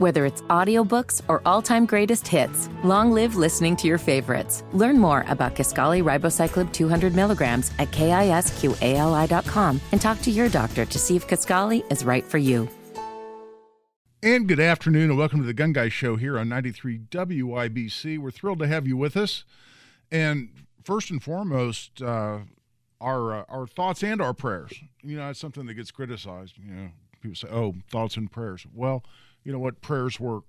Whether it's audiobooks or all-time greatest hits, long live listening to your favorites. Learn more about Kisqali Ribociclib 200 milligrams at kisqali.com and talk to your doctor to see if Kisqali is right for you. And good afternoon, and welcome to the Gun Guy Show here on 93 WIBC. We're thrilled to have you with us. And first and foremost, uh, our uh, our thoughts and our prayers. You know, it's something that gets criticized. You know, people say, "Oh, thoughts and prayers." Well, you know what? Prayers work,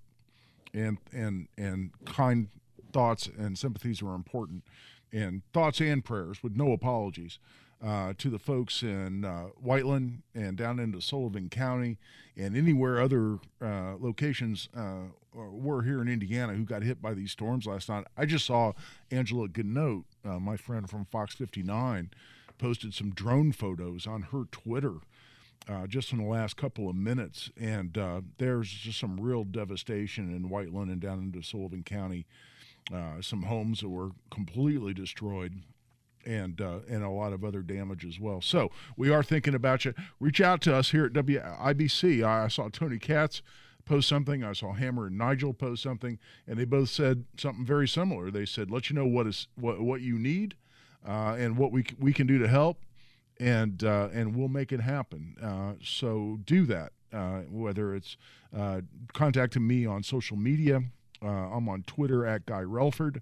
and and and kind thoughts and sympathies are important, and thoughts and prayers with no apologies uh, to the folks in uh, Whiteland and down into Sullivan County and anywhere other uh, locations uh, were here in Indiana who got hit by these storms last night. I just saw Angela Ganote, uh, my friend from Fox 59, posted some drone photos on her Twitter. Uh, just in the last couple of minutes, and uh, there's just some real devastation in Whiteland and down into Sullivan County. Uh, some homes that were completely destroyed and uh, and a lot of other damage as well. So we are thinking about you. Reach out to us here at WIBC. I saw Tony Katz post something. I saw Hammer and Nigel post something, and they both said something very similar. They said, "Let you know what is what what you need, uh, and what we we can do to help, and uh, and we'll make it happen." Uh, so do that. Uh, whether it's uh, contacting me on social media, I'm on Twitter at Guy Relford.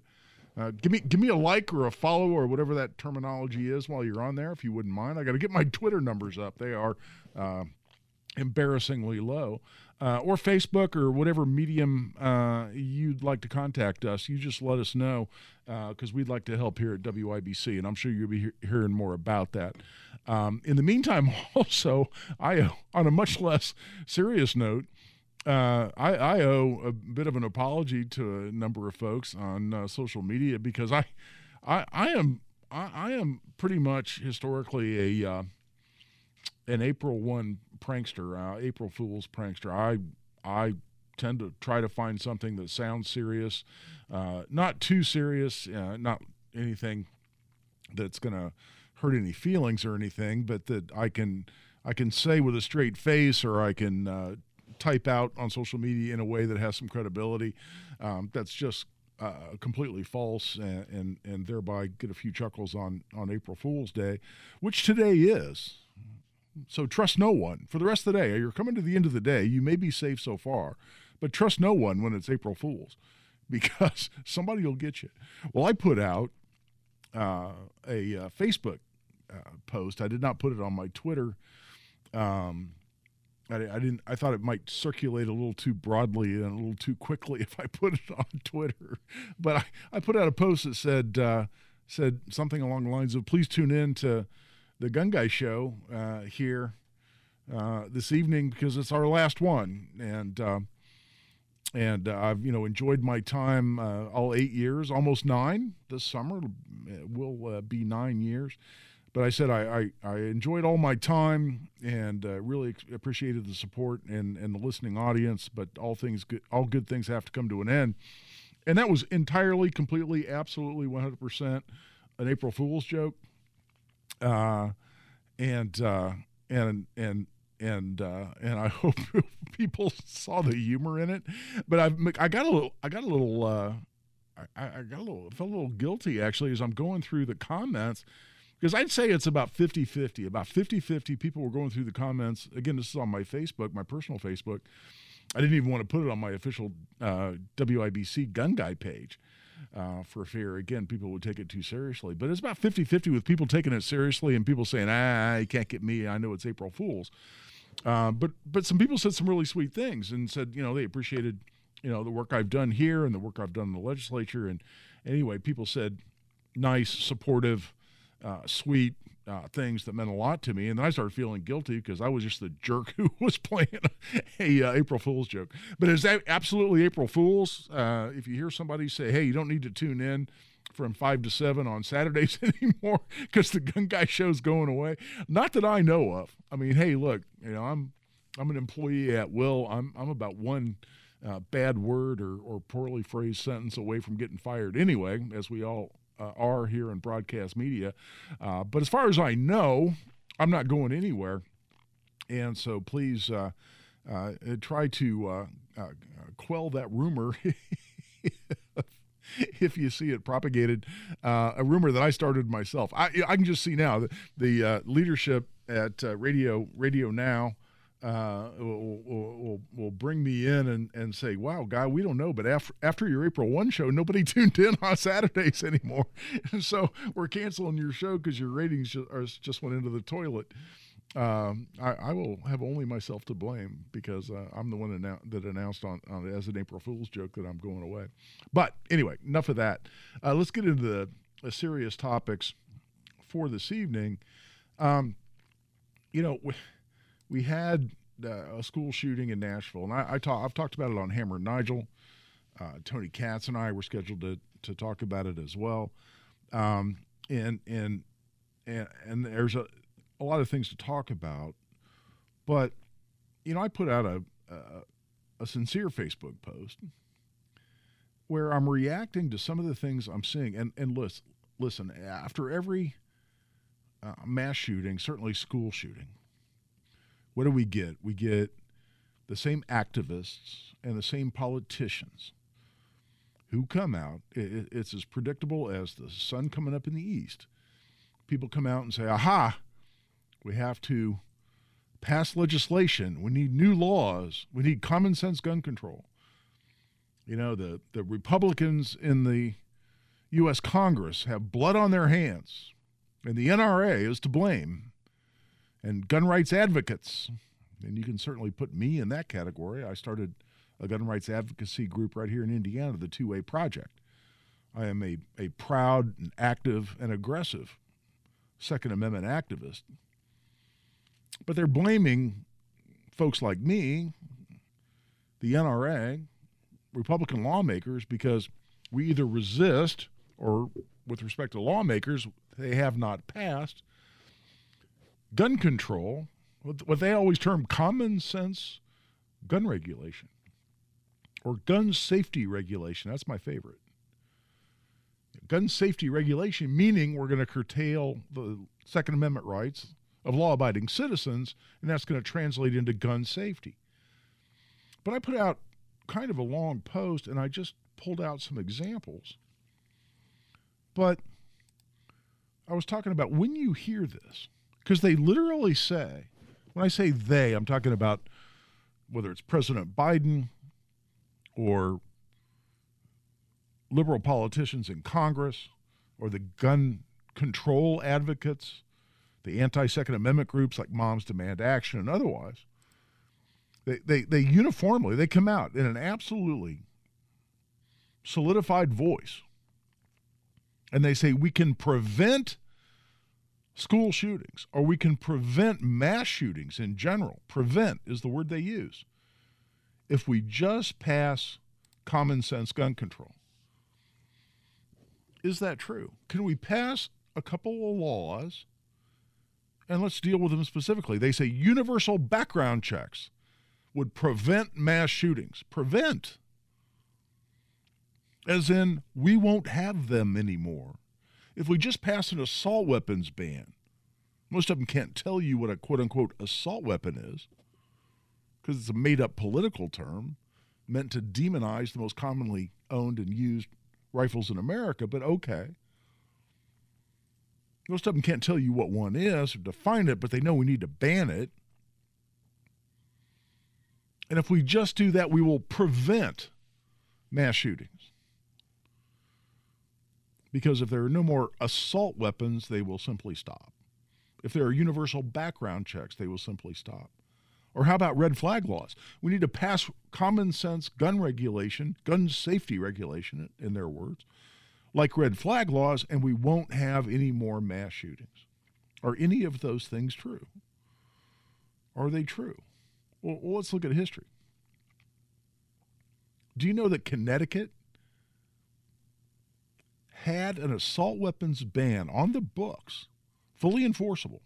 Uh, give me give me a like or a follow or whatever that terminology is while you're on there, if you wouldn't mind. I got to get my Twitter numbers up; they are uh, embarrassingly low. Uh, or Facebook or whatever medium uh, you'd like to contact us. You just let us know because uh, we'd like to help here at WIBC, and I'm sure you'll be he- hearing more about that. Um, in the meantime, also, I on a much less serious note uh, I, I, owe a bit of an apology to a number of folks on uh, social media because I, I, I am I, I, am pretty much historically a uh, an April one prankster, uh, April Fool's prankster. I I tend to try to find something that sounds serious, uh, not too serious, uh, not anything that's going to hurt any feelings or anything, but that I can I can say with a straight face or I can type out on social media in a way that has some credibility. Um, that's just uh, completely false and, and, and thereby get a few chuckles on on April Fool's Day, which today is. So trust no one for the rest of the day. You're coming to the end of the day. You may be safe so far, but trust no one when it's April Fool's, because somebody will get you. Well, I put out uh, a uh, Facebook uh, post. I did not put it on my Twitter. Um, I, I, didn't. I thought it might circulate a little too broadly and a little too quickly if I put it on Twitter. But I, I put out a post that said uh, said something along the lines of, "Please tune in to the Gun Guy Show uh, here this evening because it's our last one." And uh, and I've you know enjoyed my time uh, all eight years, almost nine this summer. Will uh, be nine years but I said I, I, I, enjoyed all my time and uh, really appreciated the support and, and the listening audience. But all things good, all good things have to come to an end, and that was entirely, completely, absolutely, one hundred percent an April Fool's joke. Uh, and uh, and and and uh, and I hope people saw the humor in it. But I I got a little I got a little uh, I, I got a little felt a little guilty actually as I'm going through the comments because I'd say it's about 50 50. About 50 50 people were going through the comments. Again, this is on my Facebook, my personal Facebook. I didn't even want to put it on my official uh, WIBC gun guy page uh, for fear, again, people would take it too seriously. But it's about 50 50 with people taking it seriously and people saying, ah, you can't get me. I know it's April Fool's. Uh, but but some people said some really sweet things and said, you know, they appreciated, you know, the work I've done here and the work I've done in the legislature. And anyway, people said nice, supportive, uh, sweet uh, things that meant a lot to me. And then I started feeling guilty because I was just the jerk who was playing a, uh, April Fool's joke. But it's absolutely April Fool's. Uh, if you hear somebody say, hey, you don't need to tune in from 5 to 7 on Saturdays anymore because the gun guy show's going away. Not that I know of. I mean, hey, look, you know, I'm I'm an employee at will. I'm I'm about one uh, bad word or, or poorly phrased sentence away from getting fired anyway, as we all uh, are here in broadcast media. Uh, but as far as I know, I'm not going anywhere. And so please uh, uh try to uh, quell that rumor if you see it propagated. Uh, a rumor that I started myself. I, I can just see now the, the uh, leadership at uh, Radio Radio Now. Uh, will, will, will bring me in and, and say, wow, guy, we don't know. But after, after your April 1 show, nobody tuned in on Saturdays anymore. so we're canceling your show because your ratings just, just went into the toilet. Um, I, I, will have only myself to blame because uh, I'm the one annou- that announced on, on, as an April Fool's joke that I'm going away. But anyway, enough of that. Uh, let's get into the, the, serious topics for this evening. Um, you know, we, we had uh, a school shooting in Nashville, and I, I talk, I've talked about it on Hammer and Nigel. Uh, Tony Katz and I were scheduled to to talk about it as well. Um, and and and and there's a a lot of things to talk about, but you know, I put out a a, a sincere Facebook post where I'm reacting to some of the things I'm seeing, and and listen, listen after every uh, mass shooting, certainly school shooting, what do we get? We get the same activists and the same politicians who come out. It's as predictable as the sun coming up in the east. People come out and say, aha, we have to pass legislation. We need new laws. We need common sense gun control. You know, the, the Republicans in the U.S. Congress have blood on their hands, and the NRA is to blame, and gun rights advocates. And you can certainly put me in that category. I started a gun rights advocacy group right here in Indiana, the Two Way Project. I am a, a proud and active and aggressive Second Amendment activist. But they're blaming folks like me, the NRA, Republican lawmakers, because we either resist or, with respect to lawmakers, they have not passed gun control, what they always term common sense gun regulation or gun safety regulation. That's my favorite. Gun safety regulation, meaning we're going to curtail the Second Amendment rights of law abiding citizens, and that's going to translate into gun safety. But I put out kind of a long post and I just pulled out some examples. But I was talking about when you hear this, because they literally say, when I say they, I'm talking about whether it's President Biden or liberal politicians in Congress or the gun control advocates the anti-Second Amendment groups like Moms Demand Action and otherwise, they, they, they uniformly, they come out in an absolutely solidified voice and they say we can prevent school shootings or we can prevent mass shootings in general. Prevent is the word they use. If we just pass common sense gun control. Is that true? Can we pass a couple of laws and let's deal with them specifically. They say universal background checks would prevent mass shootings. Prevent. As in, we won't have them anymore. If we just pass an assault weapons ban, most of them can't tell you what a quote unquote assault weapon is because it's a made up political term meant to demonize the most commonly owned and used rifles in America, but okay. Most of them can't tell you what one is or define it, but they know we need to ban it. And if we just do that, we will prevent mass shootings. Because if there are no more assault weapons, they will simply stop. If there are universal background checks, they will simply stop. Or how about red flag laws? We need to pass common sense gun regulation, gun safety regulation, in their words, like red flag laws, and we won't have any more mass shootings. Are any of those things true? Are they true? Well, let's look at history. Do you know that Connecticut had an assault weapons ban on the books, fully enforceable,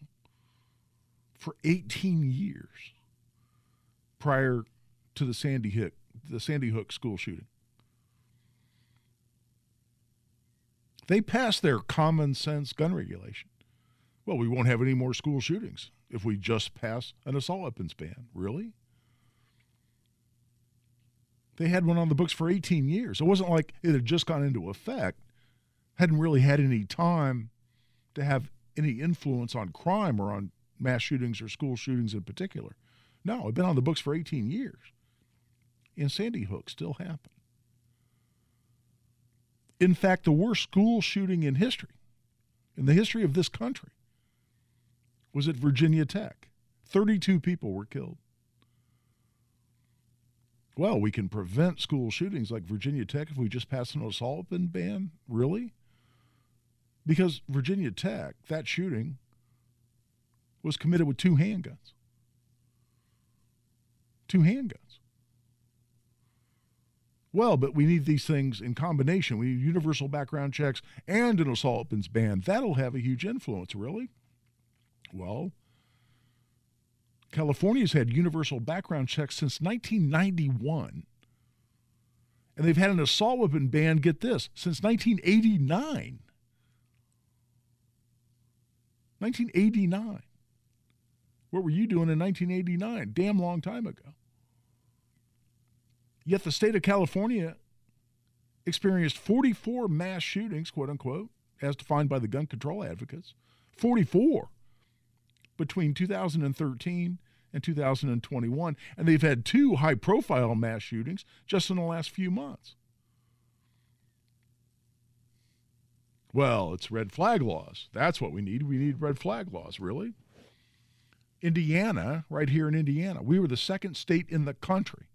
for 18 years prior to the Sandy Hook, the Sandy Hook school shooting? They passed their common sense gun regulation. Well, we won't have any more school shootings if we just pass an assault weapons ban. Really? They had one on the books for 18 years. It wasn't like it had just gone into effect, hadn't really had any time to have any influence on crime or on mass shootings or school shootings in particular. No, it'd been on the books for 18 years. And Sandy Hook still happened. In fact, the worst school shooting in history, in the history of this country, was at Virginia Tech. 32 people were killed. Well, we can prevent school shootings like Virginia Tech if we just pass an assault weapon ban? Really? Because Virginia Tech, that shooting, was committed with two handguns. Two handguns. Well, but we need these things in combination. We need universal background checks and an assault weapons ban. That'll have a huge influence, really. Well, California's had universal background checks since 1991. And they've had an assault weapon ban, get this, since 1989. 1989. What were you doing in 1989? Damn long time ago. Yet the state of California experienced 44 mass shootings, quote unquote, as defined by the gun control advocates. 44 between 2013 and 2021. And they've had two high profile mass shootings just in the last few months. Well, it's red flag laws. That's what we need. We need red flag laws, really. Indiana, right here in Indiana, we were the second state in the country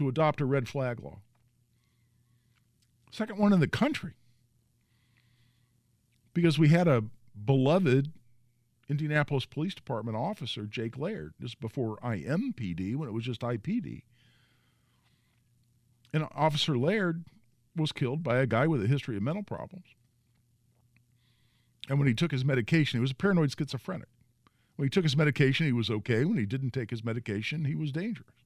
to adopt a red flag law. Second one in the country. Because we had a beloved Indianapolis Police Department officer, Jake Laird. just before IMPD, when it was just IPD. And Officer Laird was killed by a guy with a history of mental problems. And when he took his medication, he was a paranoid schizophrenic. When he took his medication, he was okay. When he didn't take his medication, he was dangerous.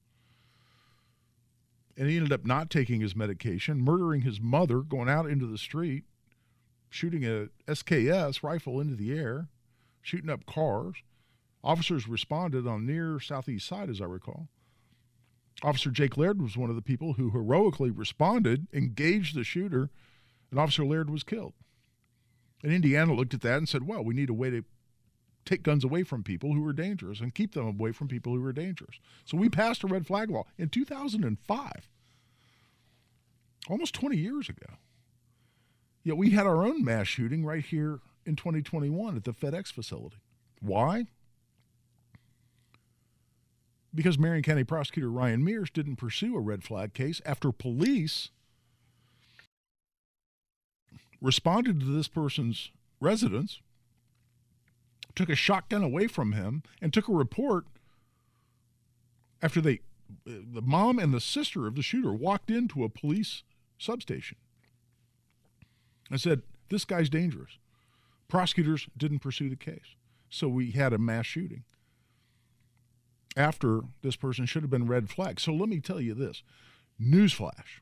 And he ended up not taking his medication, murdering his mother, going out into the street, shooting a SKS rifle into the air, shooting up cars. Officers responded on near southeast side, as I recall. Officer Jake Laird was one of the people who heroically responded, engaged the shooter, and Officer Laird was killed. And Indiana looked at that and said, well, we need a way to take guns away from people who are dangerous and keep them away from people who are dangerous. So we passed a red flag law in 2005, almost 20 years ago. Yet we had our own mass shooting right here in 2021 at the FedEx facility. Why? Because Marion County prosecutor Ryan Mears didn't pursue a red flag case after police responded to this person's residence, took a shotgun away from him, and took a report after they the mom and the sister of the shooter walked into a police substation and said, This guy's dangerous. Prosecutors didn't pursue the case. So we had a mass shooting after this person should have been red flagged. So let me tell you this newsflash.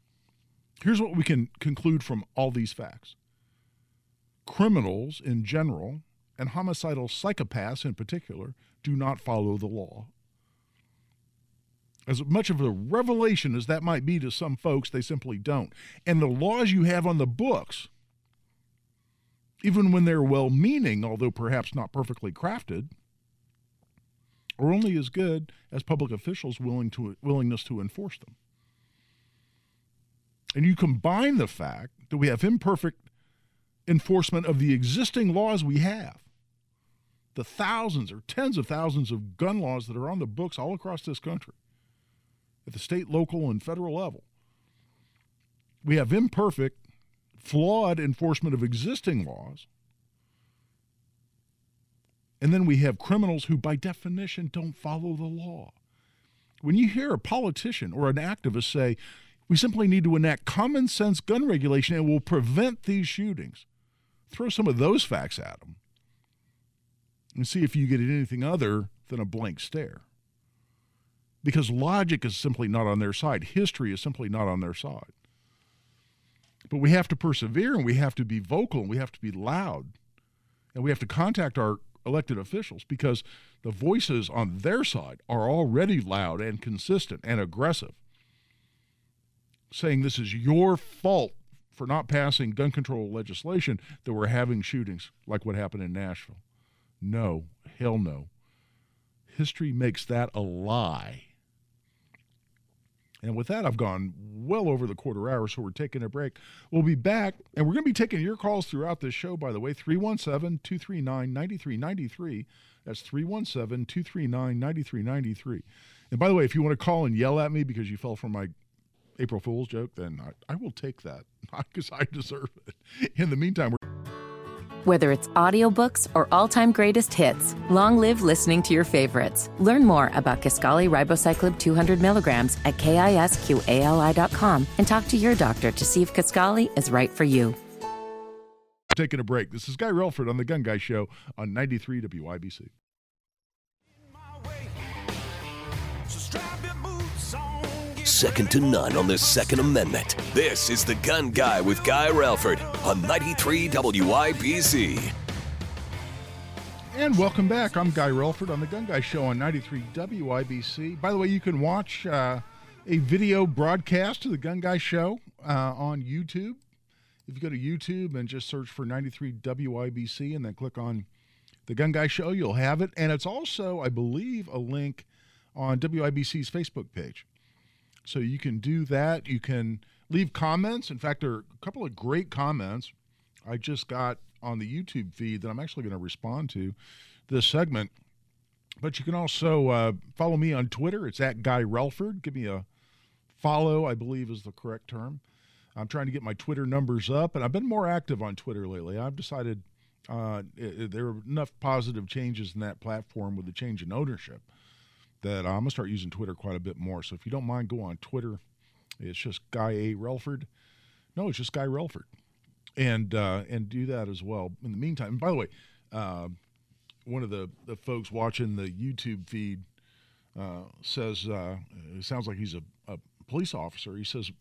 Here's what we can conclude from all these facts criminals in general and homicidal psychopaths in particular do not follow the law. As much of a revelation as that might be to some folks, they simply don't. And the laws you have on the books even when they're well meaning, although perhaps not perfectly crafted, are only as good as public officials' willing to, willingness to enforce them. And you combine the fact that we have imperfect enforcement of the existing laws we have, the thousands or tens of thousands of gun laws that are on the books all across this country, at the state, local, and federal level. We have imperfect flawed enforcement of existing laws. And then we have criminals who, by definition, don't follow the law. When you hear a politician or an activist say, we simply need to enact common sense gun regulation and will prevent these shootings, throw some of those facts at them and see if you get anything other than a blank stare. Because logic is simply not on their side, history is simply not on their side. But we have to persevere and we have to be vocal and we have to be loud. And we have to contact our elected officials because the voices on their side are already loud and consistent and aggressive. saying this is your fault for not passing gun control legislation that we're having shootings like what happened in Nashville. No, hell no. History makes that a lie. And with that, I've gone well over the quarter hour, so we're taking a break. We'll be back, and we're going to be taking your calls throughout this show, by the way 317 239 9393. That's 317 239 9393. And by the way, if you want to call and yell at me because you fell for my April Fool's joke, then I, I will take that Not because I deserve it. In the meantime, we're whether it's audiobooks or all-time greatest hits, long live listening to your favorites. Learn more about Kisqali Ribociclib 200 milligrams at kisqali.com and talk to your doctor to see if Kisqali is right for you. Taking a break. This is Guy Relford on the Gun Guy Show on 93 WIBC. Second to none on the Second Amendment. This is The Gun Guy with Guy Relford on 93 WIBC. And welcome back. I'm Guy Relford on The Gun Guy Show on 93 WIBC. By the way, you can watch uh, a video broadcast of The Gun Guy Show uh, on YouTube. If you go to YouTube and just search for 93 WIBC and then click on The Gun Guy Show, you'll have it. And it's also, I believe, a link on WIBC's Facebook page. So you can do that. You can leave comments. In fact, there are a couple of great comments I just got on the YouTube feed that I'm actually going to respond to this segment. But you can also uh, follow me on Twitter. It's at Guy Relford. Give me a follow, I believe is the correct term. I'm trying to get my Twitter numbers up, and I've been more active on Twitter lately. I've decided uh, it, there are enough positive changes in that platform with the change in ownership that I'm gonna start using Twitter quite a bit more. So if you don't mind, go on Twitter. It's just Guy A. Relford. No, it's just Guy Relford, and uh, and do that as well. In the meantime, and by the way, uh, one of the the folks watching the YouTube feed uh, says uh, it sounds like he's a, a police officer. He says,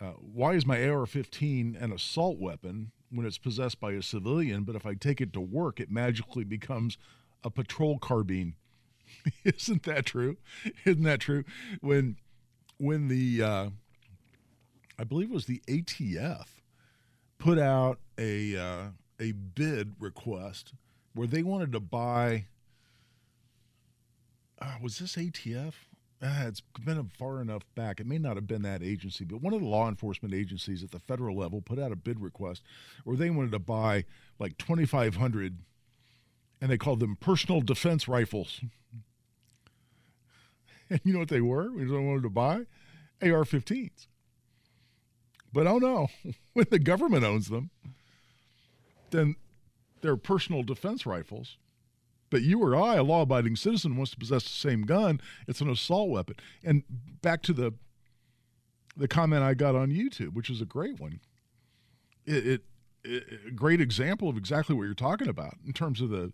uh, "Why is my AR-15 an assault weapon when it's possessed by a civilian? But if I take it to work, it magically becomes a patrol carbine." Isn't that true? Isn't that true? When when the uh, I believe it was the ATF put out a uh, a bid request where they wanted to buy. Uh, was this ATF? Uh, it's been far enough back. It may not have been that agency, but one of the law enforcement agencies at the federal level put out a bid request where they wanted to buy like 2,500, and they called them personal defense rifles. And you know what they were? We wanted to buy AR 15s. But oh no, when the government owns them, then they're personal defense rifles. But you or I, a law abiding citizen, wants to possess the same gun, it's an assault weapon. And back to the the comment I got on YouTube, which is a great one. It, it, it a great example of exactly what you're talking about in terms of the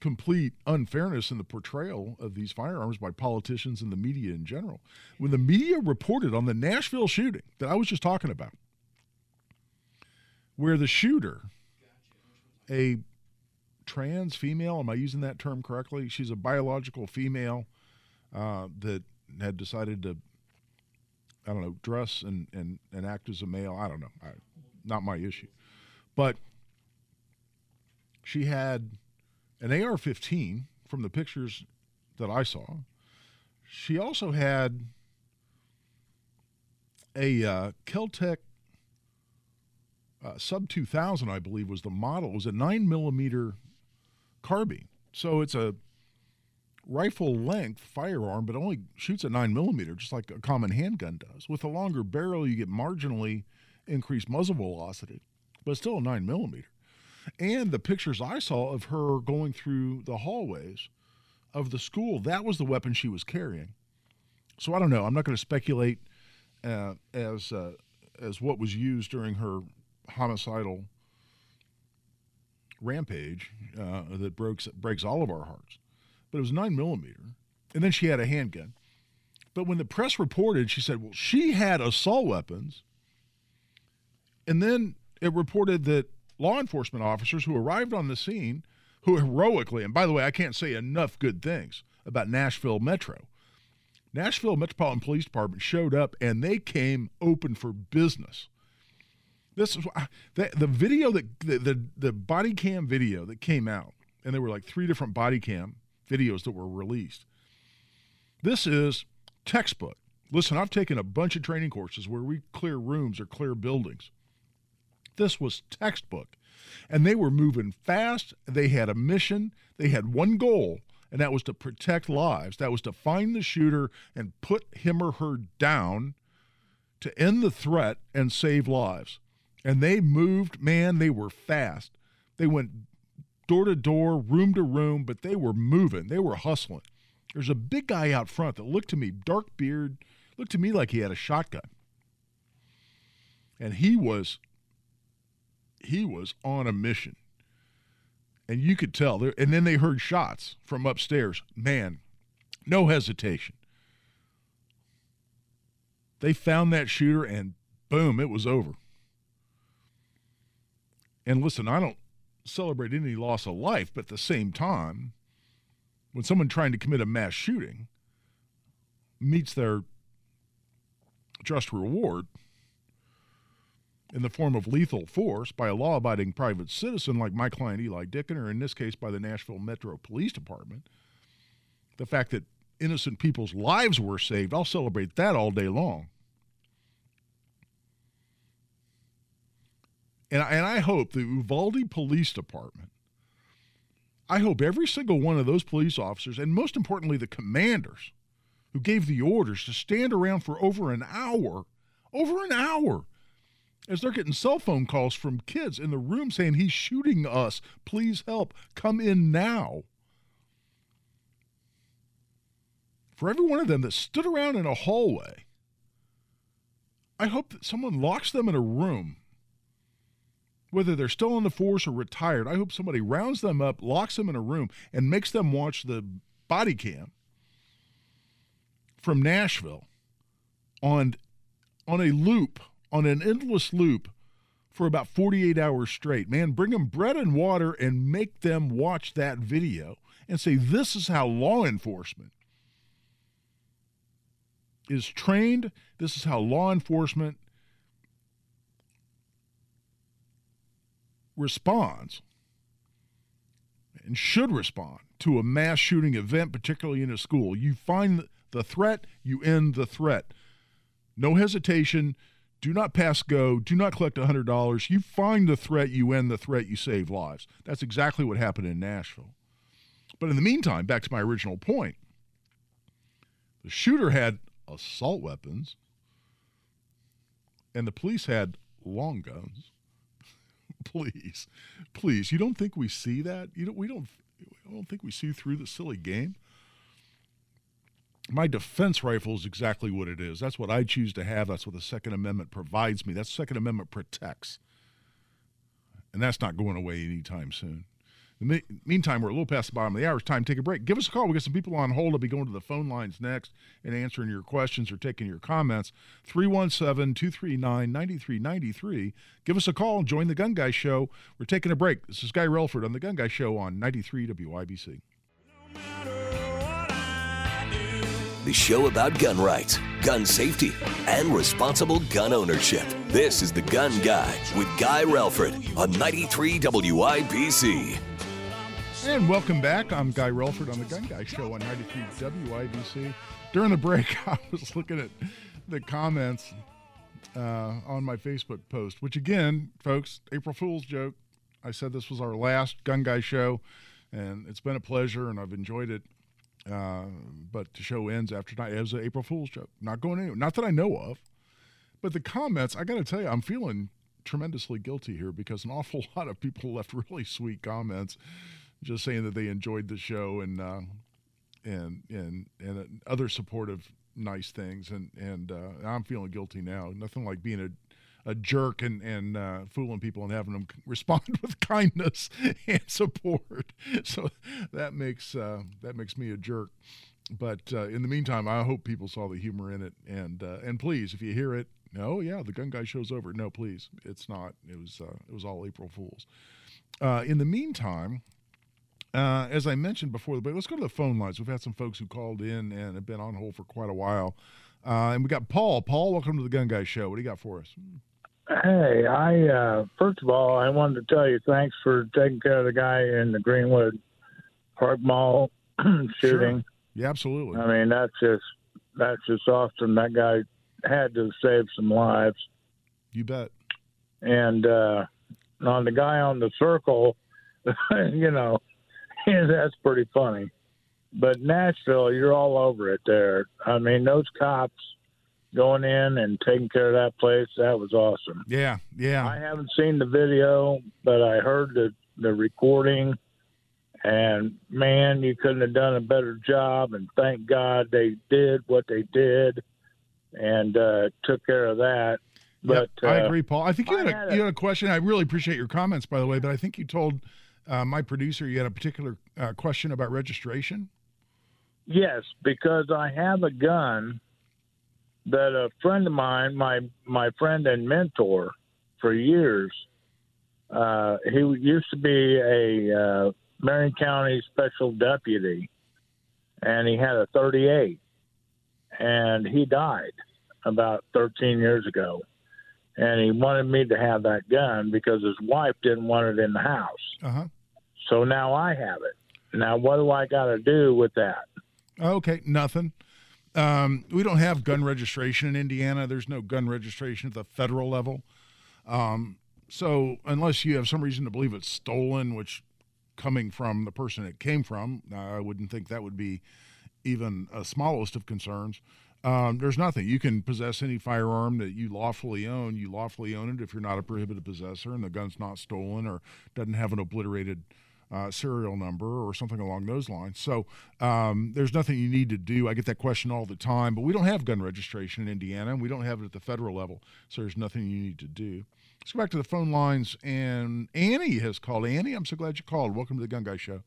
complete unfairness in the portrayal of these firearms by politicians and the media in general. When the media reported on the Nashville shooting that I was just talking about, where the shooter, a trans female, am I using that term correctly? She's a biological female uh, that had decided to, I don't know, dress and, and, and act as a male. I don't know. I, not my issue. But she had an AR 15 from the pictures that I saw. She also had a uh, Keltec uh, Sub 2000, I believe, was the model. It was a 9 millimeter carbine. So it's a rifle length firearm, but only shoots at 9 millimeter, just like a common handgun does. With a longer barrel, you get marginally increased muzzle velocity, but still a 9 millimeter and the pictures I saw of her going through the hallways of the school, that was the weapon she was carrying. So I don't know. I'm not going to speculate uh, as uh, as what was used during her homicidal rampage uh, that breaks breaks all of our hearts. But it was nine millimeter, and then she had a handgun. But when the press reported, she said, "Well, she had assault weapons," and then it reported that law enforcement officers who arrived on the scene who heroically, and by the way, I can't say enough good things about Nashville Metro. Nashville Metropolitan Police Department showed up and they came open for business. This is the, the video that the, the the body cam video that came out, and there were like three different body cam videos that were released. This is textbook. Listen, I've taken a bunch of training courses where we clear rooms or clear buildings. This was textbook. And they were moving fast. They had a mission. They had one goal, and that was to protect lives. That was to find the shooter and put him or her down to end the threat and save lives. And they moved, man, they were fast. They went door to door, room to room, but they were moving. They were hustling. There's a big guy out front that looked to me, dark beard, looked to me like he had a shotgun. And he was he was on a mission. And you could tell. There, and then they heard shots from upstairs. Man, no hesitation. They found that shooter, and boom, it was over. And listen, I don't celebrate any loss of life, but at the same time, when someone trying to commit a mass shooting meets their just reward, in the form of lethal force by a law abiding private citizen like my client Eli Dicken, or in this case by the Nashville Metro Police Department, the fact that innocent people's lives were saved, I'll celebrate that all day long. And, and I hope the Uvalde Police Department, I hope every single one of those police officers, and most importantly, the commanders who gave the orders to stand around for over an hour, over an hour, as they're getting cell phone calls from kids in the room saying, He's shooting us. Please help. Come in now. For every one of them that stood around in a hallway, I hope that someone locks them in a room, whether they're still on the force or retired. I hope somebody rounds them up, locks them in a room, and makes them watch the body cam from Nashville on on a loop on an endless loop for about 48 hours straight. Man, bring them bread and water and make them watch that video and say, this is how law enforcement is trained. This is how law enforcement responds and should respond to a mass shooting event, particularly in a school. You find the threat, you end the threat. No hesitation do not pass go. Do not collect $100. You find the threat, you end the threat, you save lives. That's exactly what happened in Nashville. But in the meantime, back to my original point the shooter had assault weapons, and the police had long guns. please, please, you don't think we see that? You don't, we don't, I don't think we see through the silly game my defense rifle is exactly what it is. That's what I choose to have. That's what the Second Amendment provides me. That Second Amendment protects. And that's not going away anytime soon. In the meantime, we're a little past the bottom of the hour. It's time to take a break. Give us a call. We got some people on hold. I'll be going to the phone lines next and answering your questions or taking your comments. 317 239 9393. Give us a call and join the Gun Guy Show. We're taking a break. This is Guy Relford on the Gun Guy Show on 93 WIBC. No the show about gun rights, gun safety, and responsible gun ownership. This is The Gun Guy with Guy Relford on 93 WIBC. And welcome back. I'm Guy Relford on The Gun Guy Show on 93 WIBC. During the break, I was looking at the comments uh, on my Facebook post, which again, folks, April Fool's joke. I said this was our last Gun Guy show, and it's been a pleasure, and I've enjoyed it. Uh, but the show ends after tonight as an April Fool's joke. Not going anywhere. Not that I know of. But the comments, I got to tell you, I'm feeling tremendously guilty here because an awful lot of people left really sweet comments, just saying that they enjoyed the show and uh, and and and other supportive nice things. And and uh, I'm feeling guilty now. Nothing like being a a jerk and and uh, fooling people and having them respond with kindness and support. So that makes uh, that makes me a jerk. But uh, in the meantime, I hope people saw the humor in it. And uh, and please, if you hear it, no, yeah, the gun guy show's over. No, please, it's not. It was uh, it was all April Fools. Uh, in the meantime. Uh, as I mentioned before, but let's go to the phone lines. We've had some folks who called in and have been on hold for quite a while. Uh, and we got Paul. Paul, welcome to the Gun Guy Show. What do you got for us? Hey, I uh, first of all, I wanted to tell you thanks for taking care of the guy in the Greenwood Park Mall shooting. Sure. Yeah, absolutely. I mean, that's just that's just awesome. That guy had to save some lives. You bet. And uh, on the guy on the circle, you know, that's pretty funny. But Nashville, you're all over it there. I mean, those cops going in and taking care of that place, that was awesome. Yeah, yeah. I haven't seen the video, but I heard the the recording and man, you couldn't have done a better job and thank God they did what they did and uh, took care of that. But yep, I uh, agree, Paul. I think you had, a, you had a question. I really appreciate your comments, by the way. But I think you told uh, my producer you had a particular uh, question about registration. Yes, because I have a gun that a friend of mine, my my friend and mentor for years, uh, he used to be a uh, Marion County special deputy, and he had a 38, and he died about 13 years ago and he wanted me to have that gun because his wife didn't want it in the house. Uh-huh. So now I have it. Now what do I got to do with that? Okay, nothing. Um, we don't have gun registration in Indiana. There's no gun registration at the federal level. Um, so unless you have some reason to believe it's stolen, which coming from the person it came from, I wouldn't think that would be even a smallest of concerns. Um, there's nothing. You can possess any firearm that you lawfully own. You lawfully own it if you're not a prohibited possessor and the gun's not stolen or doesn't have an obliterated uh, serial number or something along those lines. So um, there's nothing you need to do. I get that question all the time, but we don't have gun registration in Indiana and we don't have it at the federal level. So there's nothing you need to do. Let's go back to the phone lines. And Annie has called. Annie, I'm so glad you called. Welcome to the Gun Guy Show.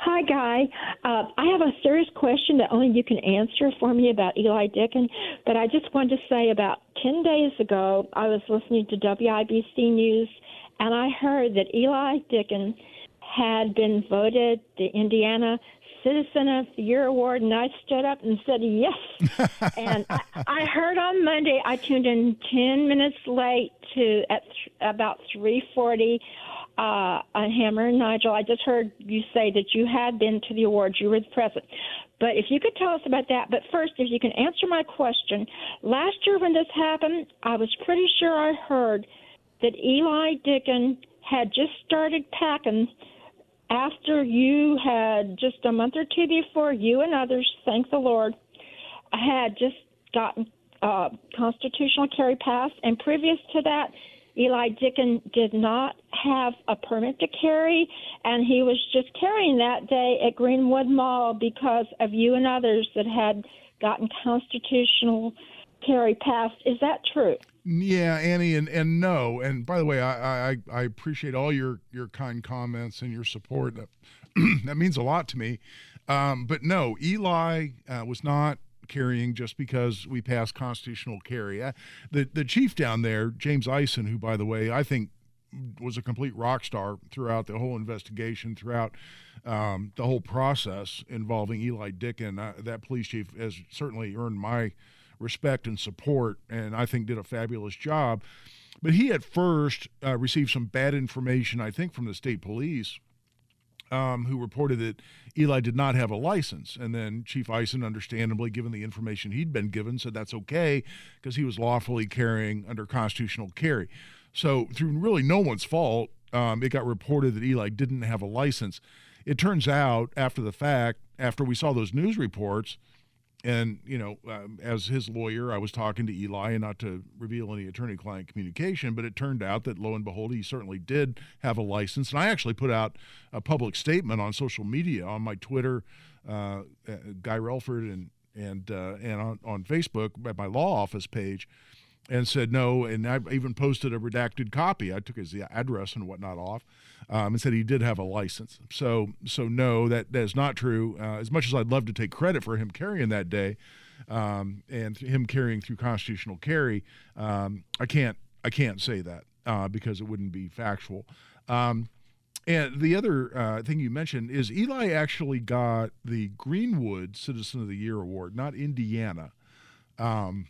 Hi, Guy. Uh, I have a serious question that only you can answer for me about Eli Dicken. But I just wanted to say about 10 days ago, I was listening to WIBC News, and I heard that Eli Dicken had been voted the Indiana Citizen of the Year award, and I stood up and said yes. and I, I heard on Monday. I tuned in ten minutes late to at th- about three forty uh, on Hammer and Nigel. I just heard you say that you had been to the awards. You were the president. But if you could tell us about that. But first, if you can answer my question. Last year when this happened, I was pretty sure I heard that Eli Dicken had just started packing after you had just a month or two before you and others, thank the Lord, had just gotten uh, constitutional carry passed. And previous to that, Eli Dicken did not have a permit to carry, and he was just carrying that day at Greenwood Mall because of you and others that had gotten constitutional carry passed. Is that true? Yeah, Annie, and, and no. And by the way, I, I, I appreciate all your, your kind comments and your support. That, that means a lot to me. Um, but no, Eli uh, was not carrying just because we passed constitutional carry. The the chief down there, James Ison, who by the way I think was a complete rock star throughout the whole investigation, throughout um, the whole process involving Eli Dicken. Uh, that police chief has certainly earned my respect and support, and I think did a fabulous job. But he at first uh, received some bad information, I think, from the state police um, who reported that Eli did not have a license. And then Chief Ison, understandably, given the information he'd been given, said that's okay because he was lawfully carrying under constitutional carry. So, through really no one's fault, um, it got reported that Eli didn't have a license. It turns out, after the fact, after we saw those news reports, and, you know, um, as his lawyer, I was talking to Eli, and not to reveal any attorney client communication, but it turned out that lo and behold, he certainly did have a license. And I actually put out a public statement on social media, on my Twitter, uh, uh Guy Relford, and, and, uh, and on, on Facebook at my law office page, and said no. And I even posted a redacted copy. I took his address and whatnot off um, and said he did have a license. So, so no, that, that is not true. Uh, as much as I'd love to take credit for him carrying that day um, and him carrying through constitutional carry, um, I can't I can't say that uh, because it wouldn't be factual. Um, And the other uh, thing you mentioned is Eli actually got the Greenwood Citizen of the Year award, not Indiana. Um,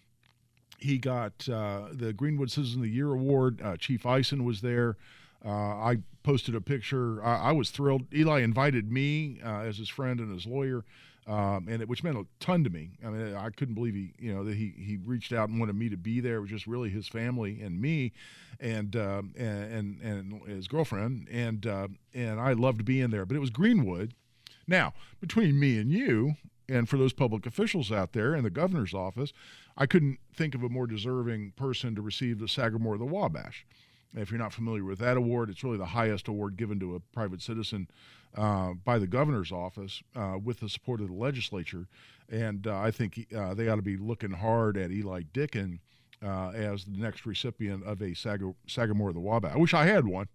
he got uh, the Greenwood Citizen of the Year award. Uh, Chief Ison was there. Uh, I posted a picture. I, I, was thrilled. Eli invited me uh, as his friend and his lawyer um, and it, which meant a ton to me. I mean, I couldn't believe he, you know, that he he reached out and wanted me to be there. It was just really his family and me, and and, and, and his girlfriend, and uh, and I loved being there. But it was Greenwood. Now, between me and you, and for those public officials out there in the governor's office, I couldn't think of a more deserving person to receive the Sagamore of the Wabash. If you're not familiar with that award, it's really the highest award given to a private citizen uh, by the governor's office uh, with the support of the legislature. And uh, I think uh, they ought to be looking hard at Eli Dicken uh, as the next recipient of a Sag- Sagamore of the Wabash. I wish I had one.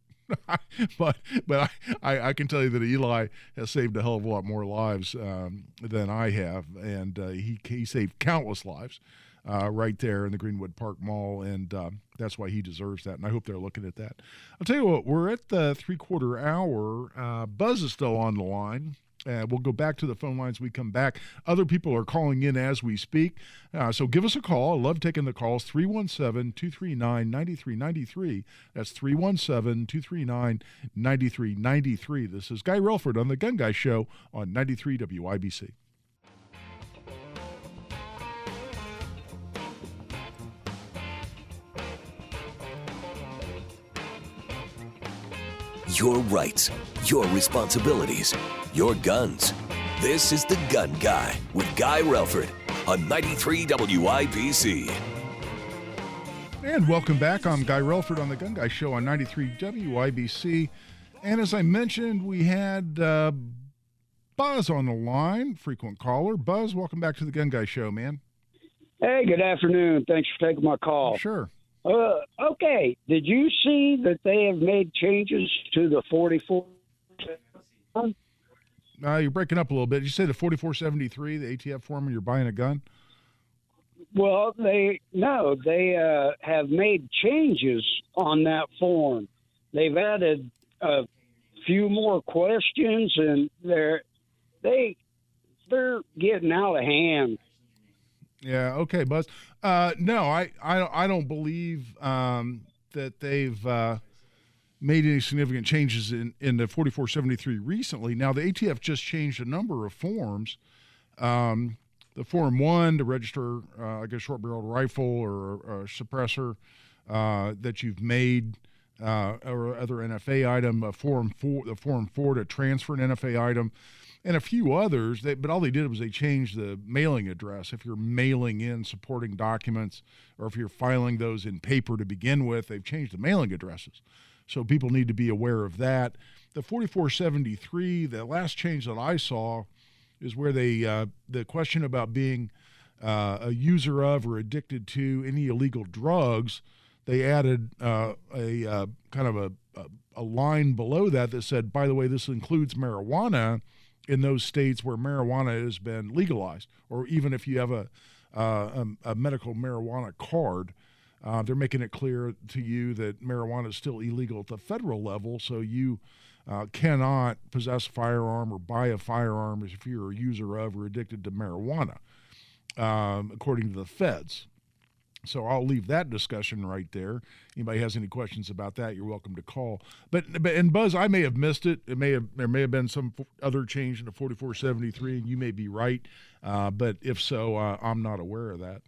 but but I, I, I, can tell you that Eli has saved a hell of a lot more lives um, than I have, and uh, he he saved countless lives uh, right there in the Greenwood Park Mall, and uh, that's why he deserves that. And I hope they're looking at that. I'll tell you what, we're at the three quarter hour. Uh, Buzz is still on the line. Uh, we'll go back to the phone lines we come back. Other people are calling in as we speak. Uh, so give us a call. I love taking the calls. 317 239 9393. That's 317 239 9393. This is Guy Relford on The Gun Guy Show on 93 WIBC. Your rights, your responsibilities, your guns. This is The Gun Guy with Guy Relford on 93 WIBC. And welcome back. I'm Guy Relford on The Gun Guy Show on 93 WIBC. And as I mentioned, we had uh, Buzz on the line, frequent caller. Buzz, welcome back to The Gun Guy Show, man. Hey, good afternoon. Thanks for taking my call. Sure. Uh, okay. Did you see that they have made changes to the 44? Uh, you're breaking up a little bit. You say the 4473, the ATF form, and you're buying a gun? Well, they no, they uh, have made changes on that form. They've added a few more questions, and they're they they're getting out of hand. Yeah. Okay, Buzz. Uh, no, I, I, I don't believe um, that they've uh, made any significant changes in, in the 4473 recently. Now, the ATF just changed a number of forms. Um, the Form 1 to register, uh, I guess, short barreled rifle or a suppressor uh, that you've made. Uh, or other NFA item, a form four, the form four to transfer an NFA item, and a few others. They, but all they did was they changed the mailing address. If you're mailing in supporting documents, or if you're filing those in paper to begin with, they've changed the mailing addresses. So people need to be aware of that. The 4473, the last change that I saw, is where they uh, the question about being uh, a user of or addicted to any illegal drugs. They added uh, a uh, kind of a, a, a line below that that said, by the way, this includes marijuana in those states where marijuana has been legalized, or even if you have a, uh, a, a, medical marijuana card, uh, they're making it clear to you that marijuana is still illegal at the federal level, so you uh, cannot possess a firearm or buy a firearm if you're a user of or addicted to marijuana, um, according to the feds. So I'll leave that discussion right there. Anybody has any questions about that, you're welcome to call. But but and Buzz, I may have missed it. It may have there may have been some other change in the 4473, and you may be right. Uh, but if so, uh, I'm not aware of that.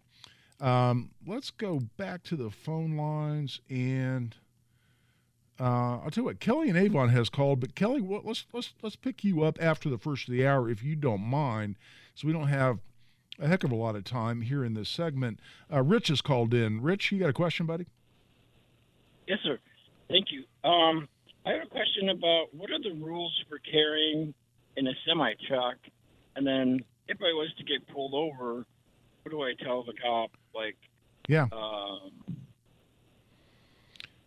Um, let's go back to the phone lines and. Uh, I'll tell you what, Kelly and Avon has called, but Kelly, let's let's let's pick you up after the first of the hour if you don't mind, so we don't have a heck of a lot of time here in this segment. Uh, Rich has called in. Rich, you got a question, buddy? Yes, sir. Thank you. Um, I have a question about what are the rules for carrying in a semi truck, and then if I was to get pulled over, what do I tell the cop? Like, yeah. Um,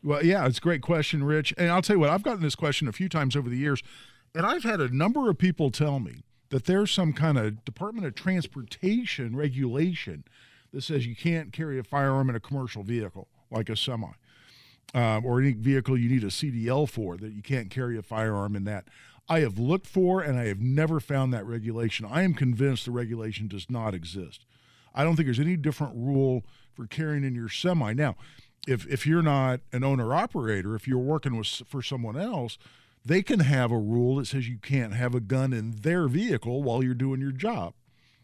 well, yeah, it's a great question, Rich. And I'll tell you what, I've gotten this question a few times over the years, and I've had a number of people tell me that there's some kind of Department of Transportation regulation that says you can't carry a firearm in a commercial vehicle like a semi. um, or any vehicle you need a CDL for that you can't carry a firearm in that. I have looked for and I have never found that regulation. I am convinced the regulation does not exist. I don't think there's any different rule for carrying in your semi. Now, if if you're not an owner operator, if you're working with for someone else, they can have a rule that says you can't have a gun in their vehicle while you're doing your job.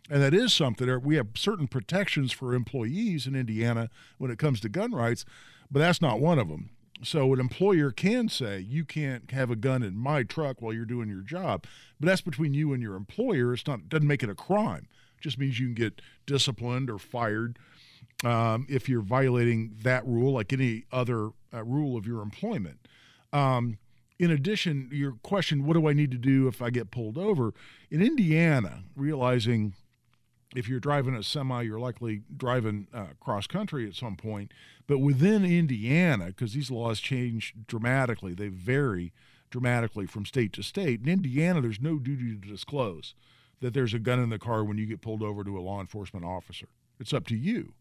And that is something we have certain protections for employees in Indiana when it comes to gun rights, but that's not one of them. So an employer can say you can't have a gun in my truck while you're doing your job, but that's between you and your employer. It's not doesn't make it a crime. It just means you can get disciplined or fired um, if you're violating that rule, like any other uh, rule of your employment. Um, in addition, your question, what do I need to do if I get pulled over? In Indiana, realizing if you're driving a semi, you're likely driving uh, cross country at some point. But within Indiana, because these laws change dramatically, they vary dramatically from state to state. In Indiana, there's no duty to disclose that there's a gun in the car when you get pulled over to a law enforcement officer. It's up to you.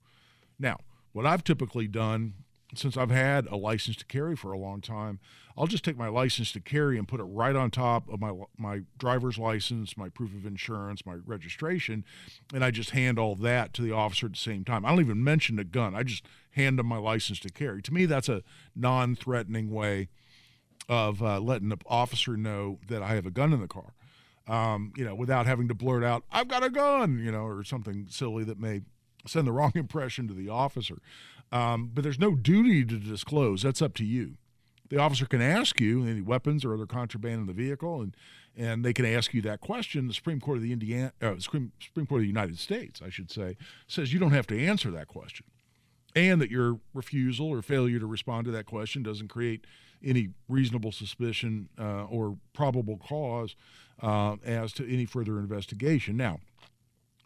Now, what I've typically done since I've had a license to carry for a long time, I'll just take my license to carry and put it right on top of my my driver's license, my proof of insurance, my registration, and I just hand all that to the officer at the same time. I don't even mention the gun. I just hand them my license to carry. To me, that's a non-threatening way of uh, letting the officer know that I have a gun in the car. Um, you know, without having to blurt out, "I've got a gun," you know, or something silly that may send the wrong impression to the officer. Um, but there's no duty to disclose. That's up to you. The officer can ask you any weapons or other contraband in the vehicle, and and they can ask you that question. The Supreme Court of the Indiana, uh, Supreme, Supreme Court of the United States, I should say, says you don't have to answer that question, and that your refusal or failure to respond to that question doesn't create any reasonable suspicion uh, or probable cause uh, as to any further investigation. Now,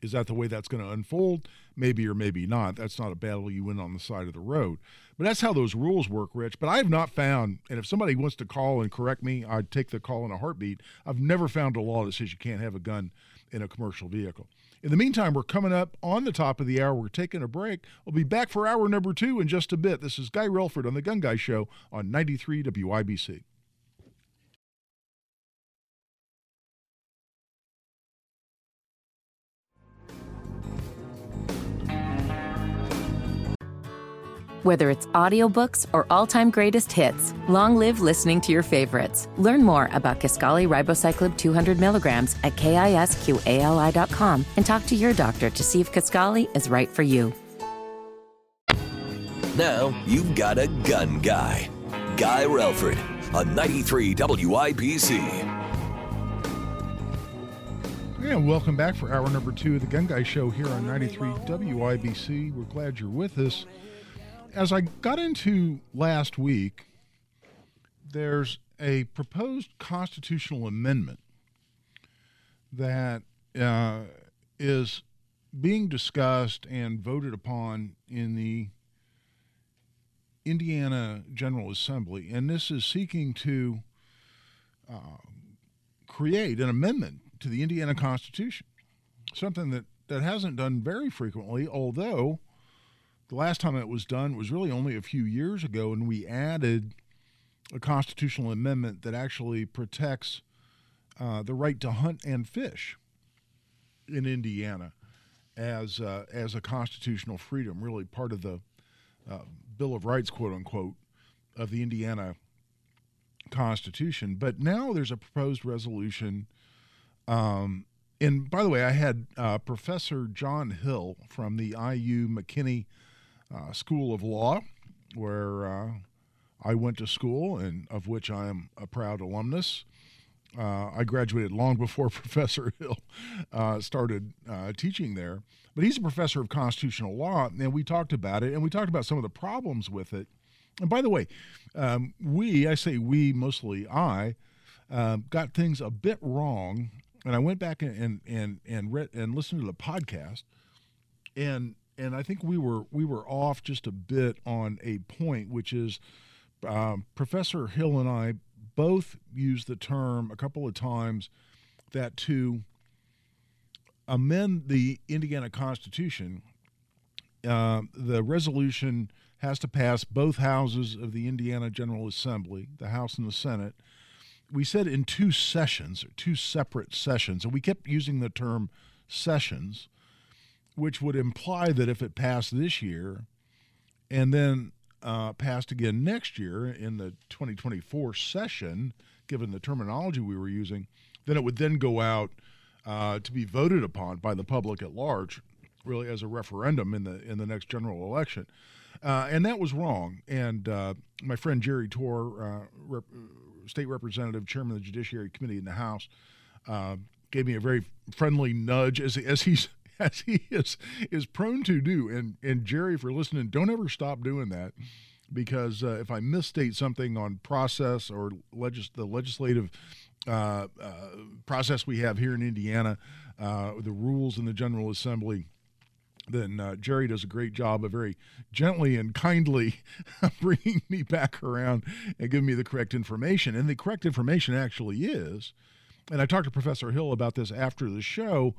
is that the way that's going to unfold? Maybe or maybe not. That's not a battle you win on the side of the road. But that's how those rules work, Rich. But I have not found, and if somebody wants to call and correct me, I'd take the call in a heartbeat. I've never found a law that says you can't have a gun in a commercial vehicle. In the meantime, we're coming up on the top of the hour. We're taking a break. We'll be back for hour number two in just a bit. This is Guy Relford on the Gun Guy Show on 93 WIBC. Whether it's audiobooks or all-time greatest hits, long live listening to your favorites. Learn more about Kisqali Ribociclib 200 milligrams at kisqali.com and talk to your doctor to see if Kisqali is right for you. Now you've got a gun guy. Guy Relford on 93 WIBC. Yeah, welcome back for hour number two of the Gun Guy Show here on 93 WIBC. We're glad you're with us as I got into last week, there's a proposed constitutional amendment that uh, is being discussed and voted upon in the Indiana General Assembly, and this is seeking to uh, create an amendment to the Indiana Constitution, something that, that hasn't done very frequently, although the last time it was done was really only a few years ago, and we added a constitutional amendment that actually protects uh, the right to hunt and fish in Indiana as uh, as a constitutional freedom, really part of the uh, Bill of Rights, quote unquote, of the Indiana Constitution. But now there's a proposed resolution. Um, and by the way, I had uh, Professor John Hill from the IU McKinney uh, School of Law, where uh, I went to school and of which I am a proud alumnus. Uh, I graduated long before Professor Hill uh, started uh, teaching there, but he's a professor of constitutional law, and we talked about it, and we talked about some of the problems with it. And by the way, um, we, I say we, mostly I, um, got things a bit wrong, and I went back and and and and, read, and listened to the podcast, and and I think we were we were off just a bit on a point, which is um, Professor Hill and I both used the term a couple of times that to amend the Indiana Constitution uh, the resolution has to pass both houses of the Indiana General Assembly, the House and the Senate. We said in two sessions, or two separate sessions, and we kept using the term sessions, which would imply that if it passed this year and then uh, passed again next year in the 2024 session, given the terminology we were using, then it would then go out uh, to be voted upon by the public at large, really as a referendum in the in the next general election. Uh, and that was wrong. And uh, my friend Jerry Torr, uh, rep- state representative, chairman of the Judiciary Committee in the House, uh, gave me a very friendly nudge as as he's as he is is prone to do. And and Jerry, for listening, don't ever stop doing that because uh, if I misstate something on process or legis- the legislative uh, uh, process we have here in Indiana, uh, the rules in the General Assembly, then uh, Jerry does a great job of very gently and kindly bringing me back around and giving me the correct information. And the correct information actually is, and I talked to Professor Hill about this after the show,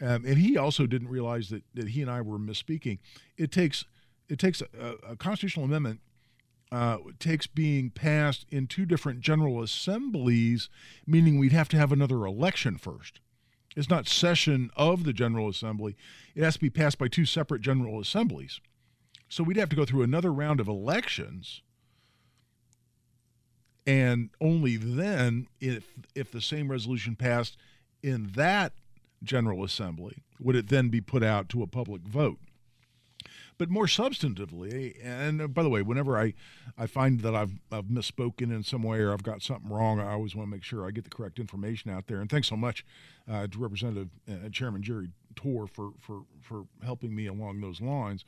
um, and he also didn't realize that, that he and I were misspeaking. It takes it takes a, a constitutional amendment uh, takes being passed in two different general assemblies, meaning we'd have to have another election first. It's not session of the General Assembly. It has to be passed by two separate General Assemblies. So we'd have to go through another round of elections. And only then, if if the same resolution passed in that General Assembly, would it then be put out to a public vote. But more substantively, and uh, by the way, whenever I, I find that I've, I've misspoken in some way or I've got something wrong, I always want to make sure I get the correct information out there. And thanks so much uh, to Representative uh, Chairman Jerry Torr for, for, for helping me along those lines.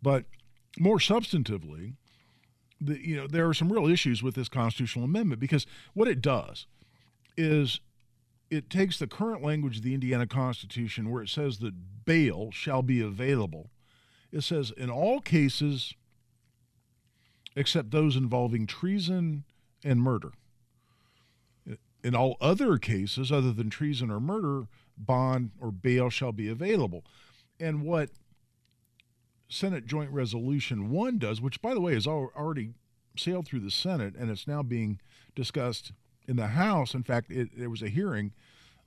But more substantively, the, you know, there are some real issues with this constitutional amendment because what it does is it takes the current language of the Indiana Constitution where it says that bail shall be available it says, in all cases except those involving treason and murder. In all other cases, other than treason or murder, bond or bail shall be available. And what Senate Joint Resolution 1 does, which, by the way, has already sailed through the Senate and it's now being discussed in the House. In fact, it, there was a hearing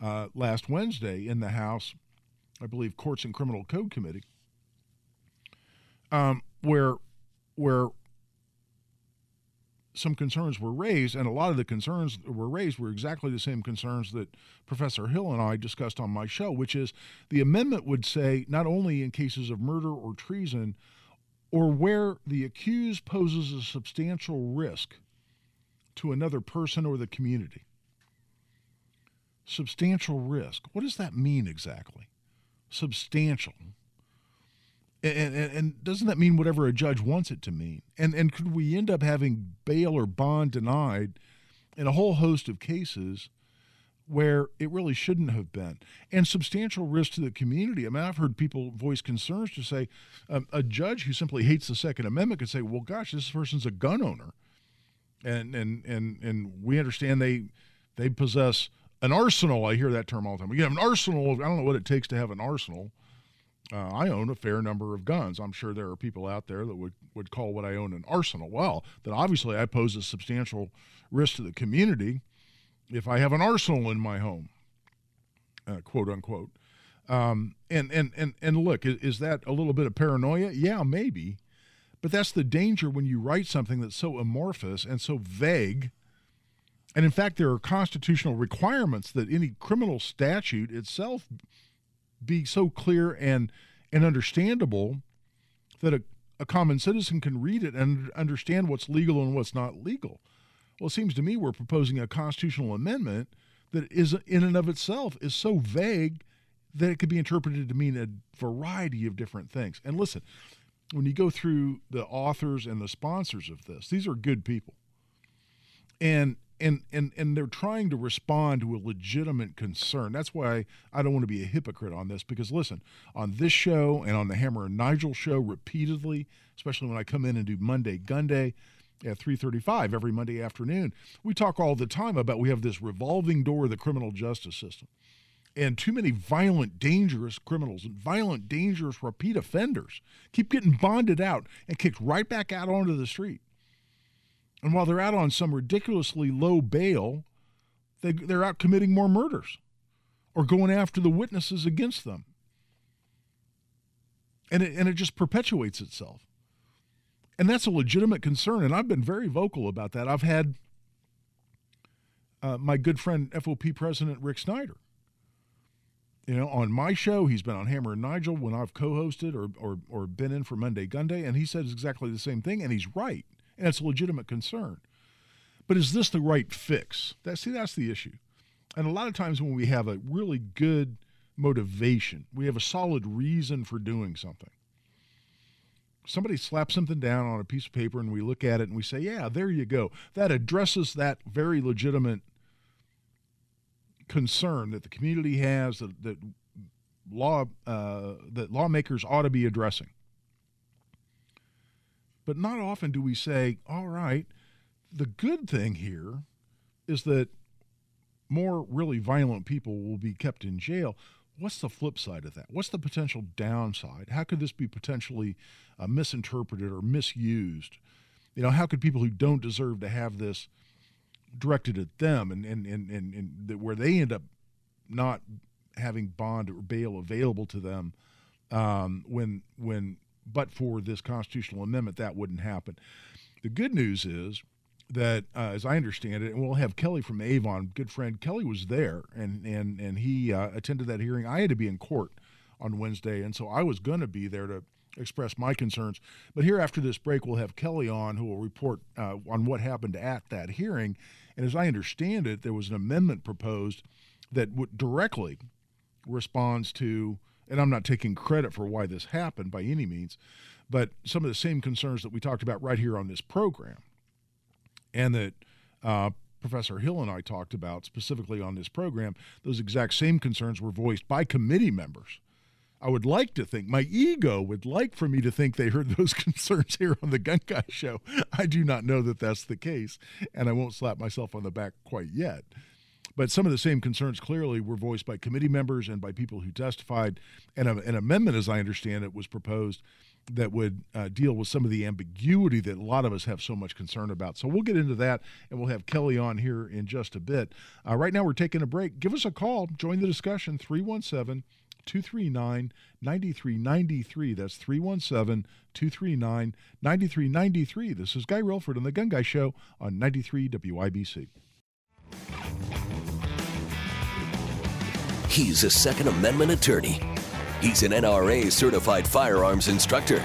uh, last Wednesday in the House, I believe, Courts and Criminal Code Committee, um, where where some concerns were raised, and a lot of the concerns that were raised were exactly the same concerns that Professor Hill and I discussed on my show, which is the amendment would say not only in cases of murder or treason, or where the accused poses a substantial risk to another person or the community. Substantial risk. What does that mean exactly? Substantial. And, and, and, doesn't that mean whatever a judge wants it to mean? And and could we end up having bail or bond denied in a whole host of cases where it really shouldn't have been? And substantial risk to the community. I mean, I've heard people voice concerns to say um, a judge who simply hates the Second Amendment could say, "Well, gosh, this person's a gun owner," and and and and we understand they they possess an arsenal. I hear that term all the time. We have an arsenal. Of, I don't know what it takes to have an arsenal uh, I own a fair number of guns. I'm sure there are people out there that would, would call what I own an arsenal. Well, then obviously I pose a substantial risk to the community if I have an arsenal in my home, uh, quote unquote. Um, and, and, and, and look, is, is that a little bit of paranoia? Yeah, maybe. But that's the danger when you write something that's so amorphous and so vague. And in fact, there are constitutional requirements that any criminal statute itself be so clear and and understandable that a, a common citizen can read it and understand what's legal and what's not legal. Well, it seems to me we're proposing a constitutional amendment that is in and of itself is so vague that it could be interpreted to mean a variety of different things. And listen, when you go through the authors and the sponsors of this, these are good people. And and and and they're trying to respond to a legitimate concern. That's why I don't want to be a hypocrite on this because listen, on this show and on the Hammer and Nigel show repeatedly, especially when I come in and do Monday Gun Day at 3:35 every Monday afternoon, we talk all the time about we have this revolving door of the criminal justice system. And too many violent, dangerous criminals and violent, dangerous repeat offenders keep getting bonded out and kicked right back out onto the street. And while they're out on some ridiculously low bail, they, they're out committing more murders or going after the witnesses against them. And it, and it just perpetuates itself. And that's a legitimate concern. And I've been very vocal about that. I've had uh, my good friend, FOP President Rick Snyder, you know, on my show, he's been on Hammer and Nigel when I've co-hosted or, or, or been in for Monday Gun Day, and he says exactly the same thing, and he's right, and it's a legitimate concern. But is this the right fix? That, see, that's the issue. And a lot of times when we have a really good motivation, we have a solid reason for doing something. Somebody slaps something down on a piece of paper and we look at it and we say, yeah, there you go. That addresses that very legitimate concern that the community has that, that law uh, that lawmakers ought to be addressing. But not often do we say, all right, the good thing here is that more really violent people will be kept in jail. What's the flip side of that? What's the potential downside? How could this be potentially uh, misinterpreted or misused? You know, how could people who don't deserve to have this directed at them and, and, and, and, and where they end up not having bond or bail available to them um, when when but for this constitutional amendment that wouldn't happen. The good news is that, uh, as I understand it, and we'll have Kelly from Avon, good friend Kelly was there, and and and he uh, attended that hearing. I had to be in court on Wednesday, and so I was going to be there to express my concerns. But here after this break, we'll have Kelly on who will report uh, on what happened at that hearing. And as I understand it, there was an amendment proposed that would directly responds to, and I'm not taking credit for why this happened by any means, but some of the same concerns that we talked about right here on this program, and that uh, Professor Hill and I talked about specifically on this program, those exact same concerns were voiced by committee members I would like to think, my ego would like for me to think they heard those concerns here on the Gun Guy Show. I do not know that that's the case, and I won't slap myself on the back quite yet. But some of the same concerns clearly were voiced by committee members and by people who testified. And a, an amendment, as I understand it, was proposed that would uh, deal with some of the ambiguity that a lot of us have so much concern about. So we'll get into that, and we'll have Kelly on here in just a bit. Uh, right now, we're taking a break. Give us a call. Join the discussion, 317- 239 9393. That's 317 239 9393. This is Guy Relford on The Gun Guy Show on 93 WIBC. He's a Second Amendment attorney. He's an NRA certified firearms instructor.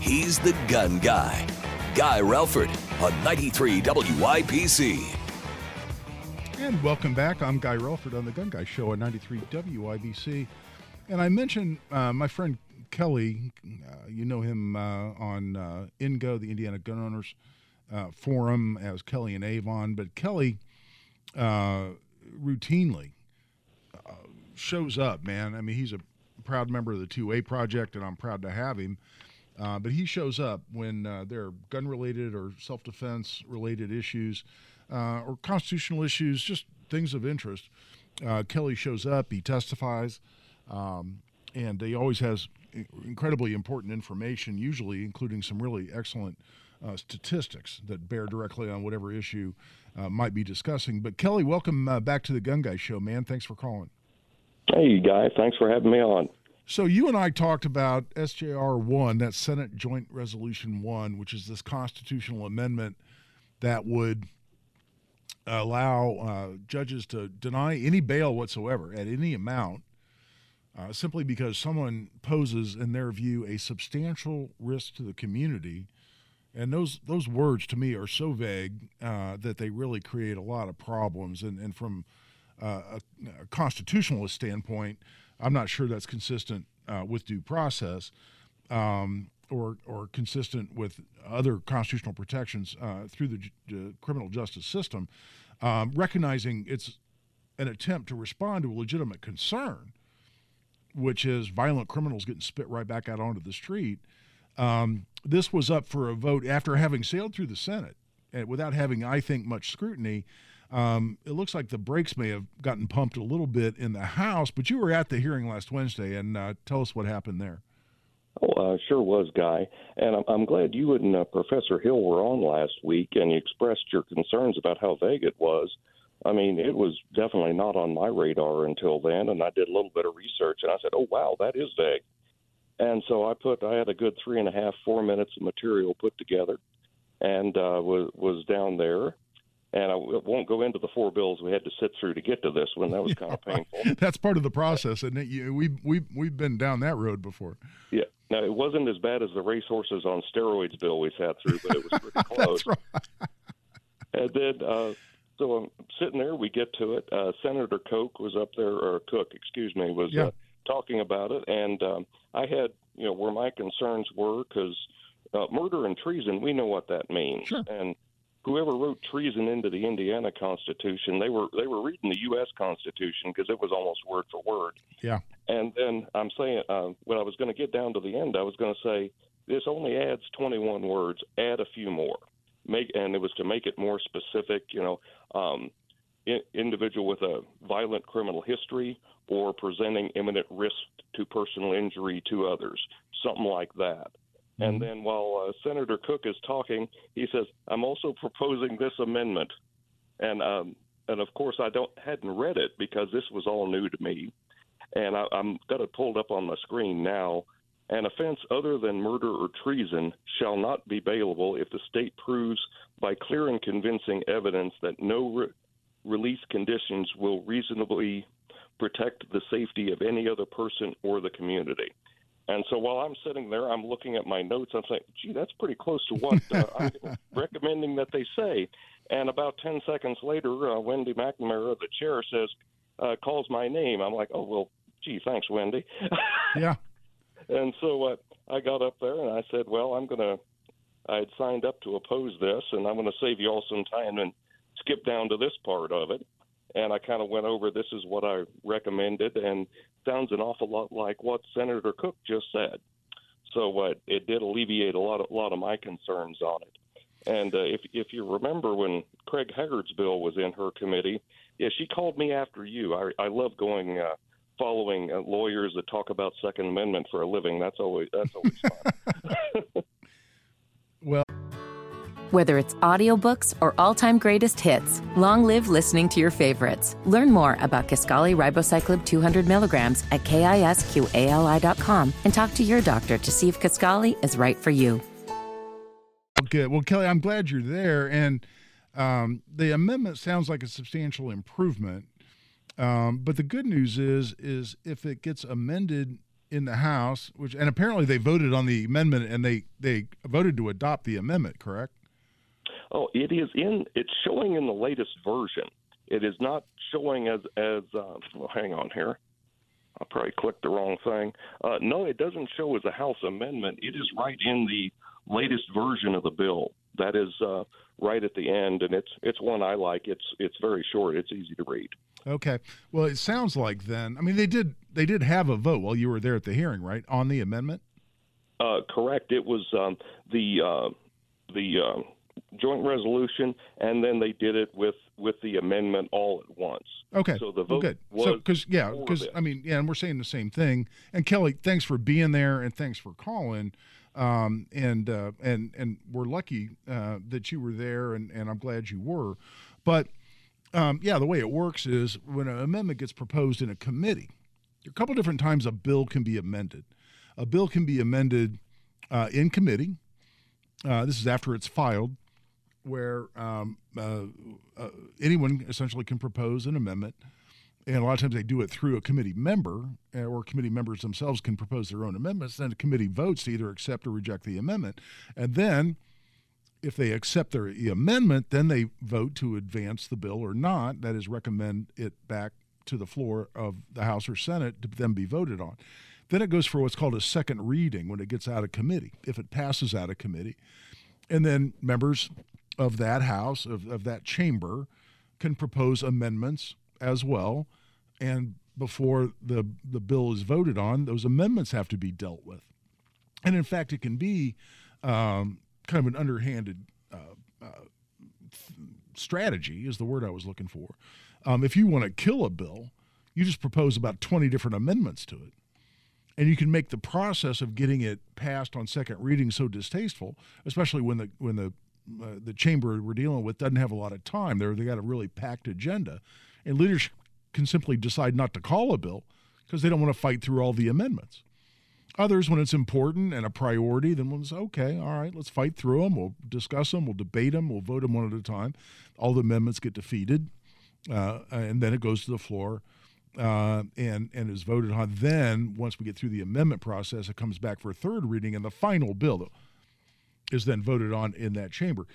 He's the gun guy. Guy Relford on 93 WIBC. And welcome back. I'm Guy Relford on the Gun Guy Show on 93 WIBC. And I mentioned uh, my friend Kelly. Uh, you know him uh, on uh, INGO, the Indiana Gun Owners uh, Forum, as Kelly and Avon. But Kelly uh, routinely shows up, man. I mean, he's a proud member of the 2A project, and I'm proud to have him. but he shows up when there are gun related or self defense related issues or constitutional issues, just things of interest. Kelly shows up, he testifies. Um, and he always has incredibly important information, usually including some really excellent uh, statistics that bear directly on whatever issue uh, might be discussing. But Kelly, welcome uh, back to the Gun Guy Show, man. Thanks for calling. Hey, Guy. Thanks for having me on. So you and I talked about SJR one, that Senate Joint Resolution one, which is this constitutional amendment that would allow uh, judges to deny any bail whatsoever at any amount uh, simply because someone poses, in their view, a substantial risk to the community. And those those words to me are so vague uh, that they really create a lot of problems. And, and from uh, a, a, constitutionalist standpoint, I'm not sure that's consistent uh, with due process um, or or consistent with other constitutional protections uh, through the criminal justice system. Um, recognizing it's an attempt to respond to a legitimate concern which is violent criminals getting spit right back out onto the street. Um, this was up for a vote after having sailed through the Senate and without having, I think, much scrutiny. Um, it looks like the brakes may have gotten pumped a little bit in the House, but you were at the hearing last Wednesday, and uh, tell us what happened there. Oh, uh, sure was, Guy. And I'm, I'm glad you and uh, Professor Hill were on last week and you expressed your concerns about how vague it was. I mean, it was definitely not on my radar until then, and I did a little bit of research and I said, oh, wow, that is vague. And so I put, I had a good three and a half, four minutes of material put together and uh, was, was down there and I won't go into the four bills we had to sit through to get to this one. That was kind of painful. That's part of the process, and we we we've been down that road before. Yeah. Now it wasn't as bad as the racehorses on steroids bill we sat through, but it was pretty close. right. And then, uh, so I'm sitting there. We get to it. Uh, Senator Koch was up there, or Cook, excuse me, was yeah. uh, talking about it, and um, I had you know where my concerns were because uh, murder and treason. We know what that means, Sure. and whoever wrote treason into the Indiana Constitution, they were they were reading the U.S. Constitution because it was almost word for word. Yeah. And then I'm saying uh, when I was going to get down to the end, I was going to say this only adds 21 words. Add a few more. Make and it was to make it more specific. You know, um, I- individual with a violent criminal history or presenting imminent risk to personal injury to others, something like that. And then while uh, Senator Cook is talking, he says, "I'm also proposing this amendment," and um, and of course I don't hadn't read it because this was all new to me, and I, I'm got it pulled up on my screen now. An offense other than murder or treason shall not be bailable if the state proves by clear and convincing evidence that no re- release conditions will reasonably protect the safety of any other person or the community. And so while I'm sitting there, I'm looking at my notes. I'm saying, gee, that's pretty close to what uh, I'm recommending that they say. And about 10 seconds later, uh, Wendy McNamara, the chair, says, uh, calls my name. I'm like, oh, well, gee, thanks, Wendy. Yeah. and so uh, I got up there and I said, well, I'm going to, I had signed up to oppose this, and I'm going to save you all some time and skip down to this part of it. And I kind of went over this is what I recommended, and sounds an awful lot like what Senator Cook just said. So uh, it did alleviate a lot of, a lot of my concerns on it. And uh, if if you remember when Craig Haggard's bill was in her committee, yeah, she called me after you. I I love going uh, following uh, lawyers that talk about Second Amendment for a living. That's always that's always fun. Well, Whether it's audiobooks or all-time greatest hits, long live listening to your favorites. Learn more about Kisqali Ribociclib 200 milligrams at kisqali.com and talk to your doctor to see if Kaskali is right for you. good. Well, Kelly, I'm glad you're there, and um, the amendment sounds like a substantial improvement. Um, but the good news is, is if it gets amended in the House, which and apparently they voted on the amendment and they they voted to adopt the amendment, correct? Oh, it is in. It's showing in the latest version. It is not showing as as. Uh, well, hang on here. I probably clicked the wrong thing. Uh, no, it doesn't show as a House amendment. It is right in the latest version of the bill. That is uh, right at the end, and it's it's one I like. It's it's very short. It's easy to read. Okay. Well, it sounds like then. I mean, they did they did have a vote while you were there at the hearing, right, on the amendment. Uh, correct. It was um, the uh, the uh, joint resolution, and then they did it with with the amendment all at once. Okay. So the well, vote good. was so because yeah, because. I mean, yeah, and we're saying the same thing. And Kelly, thanks for being there, and thanks for calling. Um, and uh, and and we're lucky uh, that you were there, and and I'm glad you were. But um, yeah, the way it works is when an amendment gets proposed in a committee, a couple different times a bill can be amended. A bill can be amended uh, in committee. Uh, this is after it's filed, where um, uh, uh, anyone essentially can propose an amendment. And a lot of times they do it through a committee member, uh, or committee members themselves can propose their own amendments. Then the committee votes to either accept or reject the amendment. And then if they accept their the amendment, then they vote to advance the bill or not. That is, recommend it back to the floor of the House or Senate to then be voted on. Then it goes for what's called a second reading when it gets out of committee, if it passes out of committee. And then members of that House, of, of that chamber, can propose amendments as well. And before the, the bill is voted on, those amendments have to be dealt with. And in fact, it can be um, kind of an underhanded uh, uh, strategy is the word I was looking for. Um, if you want to kill a bill, you just propose about 20 different amendments to it. And you can make the process of getting it passed on second reading so distasteful, especially when the when the uh, the chamber we're dealing with doesn't have a lot of time. They're, they got a really packed agenda, and leaders can simply decide not to call a bill because they don't want to fight through all the amendments. Others, when it's important and a priority, then we'll okay, all right, let's fight through them. We'll discuss them. We'll debate them. We'll vote them one at a time. All the amendments get defeated, uh, and then it goes to the floor uh, and and is voted on. Then, once we get through the amendment process, it comes back for a third reading, and the final bill is then voted on in that chamber.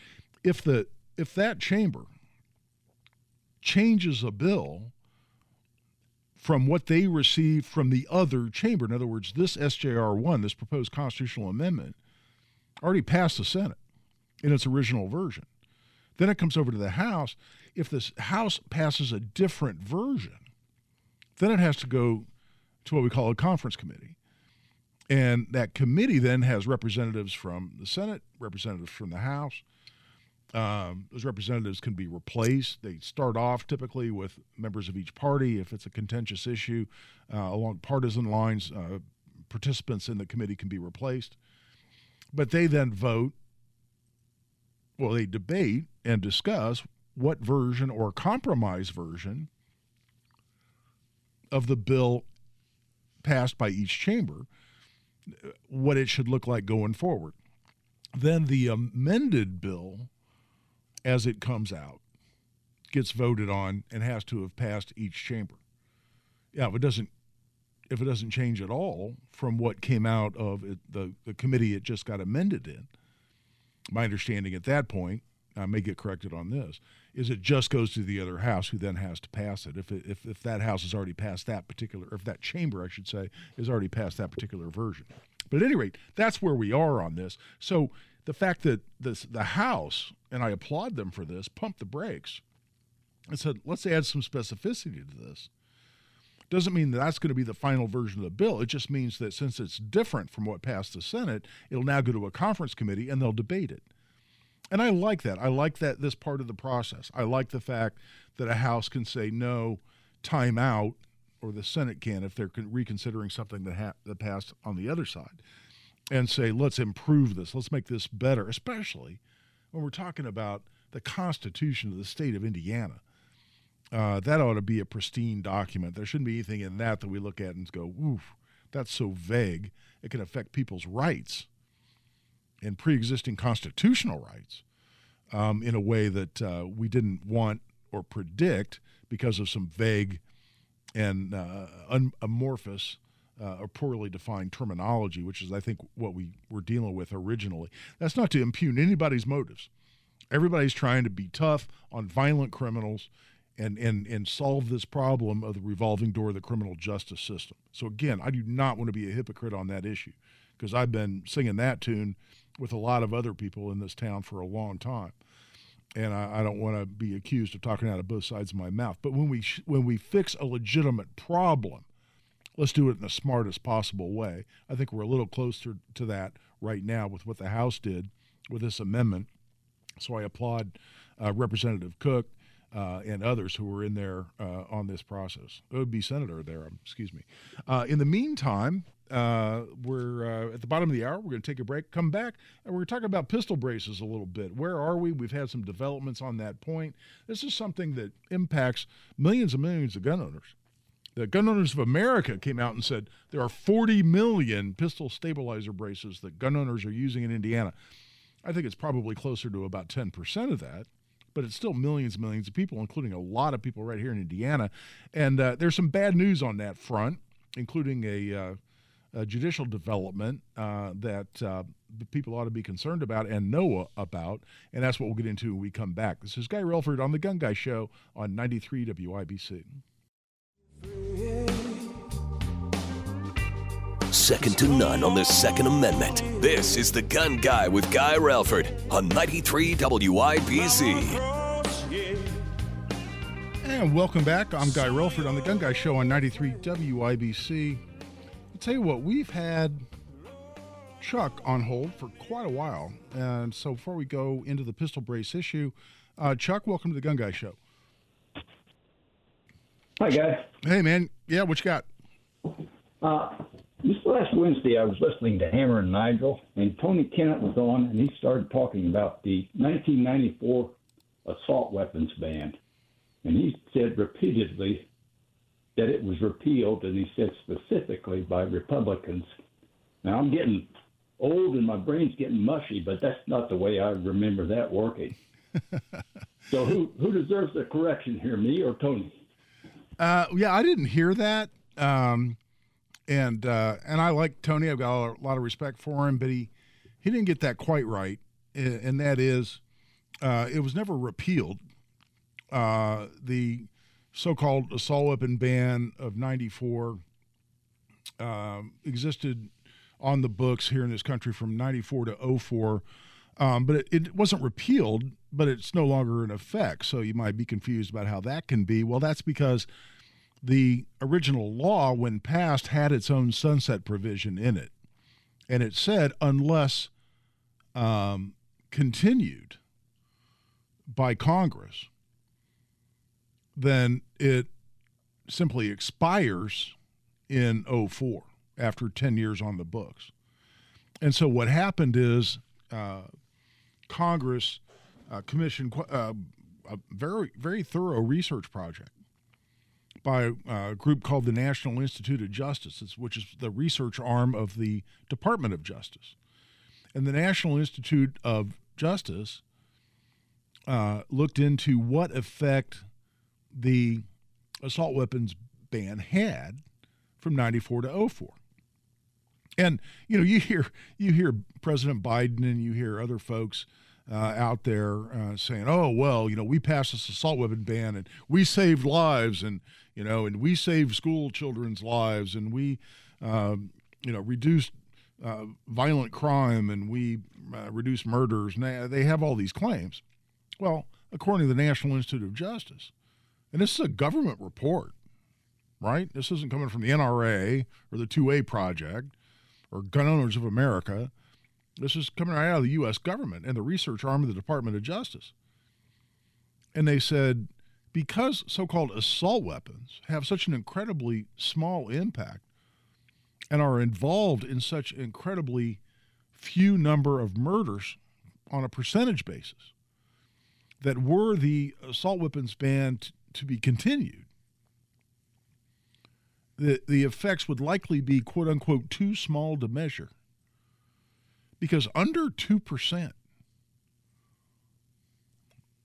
If the if that chamber changes a bill from what they received from the other chamber, in other words, this SJR one, this proposed constitutional amendment, already passed the Senate in its original version. Then it comes over to the House. If the House passes a different version, then it has to go to what we call a conference committee. And that committee then has representatives from the Senate, representatives from the House. Um, those representatives can be replaced. They start off typically with members of each party. If it's a contentious issue uh, along partisan lines, uh, participants in the committee can be replaced. But they then vote, well, they debate and discuss what version or compromise version of the bill passed by each chamber, what it should look like going forward. Then the amended bill, as it comes out, gets voted on and has to have passed each chamber. Yeah, if it doesn't if it doesn't change at all from what came out of it, the, the committee it just got amended in, my understanding at that point, I may get corrected on this, is it just goes to the other house who then has to pass it. If, it, if, if that house has already passed that particular, or if that chamber, I should say, has already passed that particular version. But at any rate, that's where we are on this. So the fact that this, the House, and I applaud them for this, pumped the brakes and said, let's add some specificity to this. Doesn't mean that that's going to be the final version of the bill. It just means that since it's different from what passed the Senate, it'll now go to a conference committee and they'll debate it. And I like that. I like that this part of the process. I like the fact that a House can say no, time out, or the Senate can if they're reconsidering something that, ha- that passed on the other side, and say, let's improve this, let's make this better, especially when we're talking about the Constitution of the state of Indiana. Uh, that ought to be a pristine document. There shouldn't be anything in that that we look at and go, oof, that's so vague. It can affect people's rights and pre-existing constitutional rights um, in a way that uh, we didn't want or predict because of some vague and uh, amorphous uh, or poorly defined terminology, which is, I think, what we were dealing with originally. That's not to impugn anybody's motives. Everybody's trying to be tough on violent criminals and, and, and solve this problem of the revolving door of the criminal justice system. So, again, I do not want to be a hypocrite on that issue because I've been singing that tune with a lot of other people in this town for a long time. And I, I don't want to be accused of talking out of both sides of my mouth. But when we sh- when we fix a legitimate problem, let's do it in the smartest possible way. I think we're a little closer to that right now with what the House did with this amendment. So I applaud uh, Representative Cook uh, and others who were in there uh, on this process. It would be Senator there, um, excuse me. Uh, in the meantime, uh, we're uh, at the bottom of the hour. We're going to take a break, come back, and we're talking about pistol braces a little bit. Where are we? We've had some developments on that point. This is something that impacts millions and millions of gun owners. The Gun Owners of America came out and said there are 40 million pistol stabilizer braces that gun owners are using in Indiana. I think it's probably closer to about 10% of that but it's still millions and millions of people, including a lot of people right here in Indiana. And uh, there's some bad news on that front, including a, uh, a judicial development uh, that uh, people ought to be concerned about and know about. And that's what we'll get into when we come back. This is Guy Relford on The Gun Guy Show on 93 WIBC. Second to none on the Second Amendment. This is The Gun Guy with Guy Relford on 93 WIBC. And welcome back. I'm Guy Relford on The Gun Guy Show on 93 WIBC. I'll tell you what, we've had Chuck on hold for quite a while. And so before we go into the pistol brace issue, Uh, Chuck, welcome to the Gun Guy Show. Hi, guys. Hey, man. Yeah, what you got? Uh, this last Wednesday, I was listening to Hammer and Nigel, and Tony Kennett was on, and he started talking about the 1994 assault weapons ban. And he said repeatedly that it was repealed, and he said specifically by Republicans. Now, I'm getting old and my brain's getting mushy, but that's not the way I remember that working. so, who, who deserves the correction here, me or Tony? Uh, yeah, I didn't hear that. Um, and uh, and I like Tony. I've got a lot of respect for him, but he he didn't get that quite right. And that is, uh, it was never repealed. Uh, the so-called assault weapon ban of '94 um, existed on the books here in this country from '94 to 04. Um, but it, it, wasn't repealed, but it's no longer in effect. So you might be confused about how that can be. Well, that's because the original law, when passed, had its own sunset provision in it. And it said, unless um, continued by Congress, then it simply expires in 04 after 10 years on the books. And so what happened is uh, Congress uh, commissioned uh, a very, very thorough research project by a group called the National Institute of Justice, which is the research arm of the Department of Justice. And the National Institute of Justice uh, looked into what effect the assault weapons ban had from 94 to 04. And you know, you hear you hear President Biden and you hear other folks uh, out there uh, saying, "Oh well, you know, we passed this assault weapon ban and we saved lives, and you know, and we saved school children's lives, and we, um, you know, reduced uh, violent crime, and we uh, reduced murders." And they have all these claims. Well, according to the National Institute of Justice, and this is a government report, right? This isn't coming from the NRA or the 2A Project or Gun Owners of America. This is coming right out of the U.S. government and the research arm of the Department of Justice. And they said because so called assault weapons have such an incredibly small impact and are involved in such incredibly few number of murders on a percentage basis, that were the assault weapons ban t- to be continued, the, the effects would likely be quote unquote too small to measure because under 2%,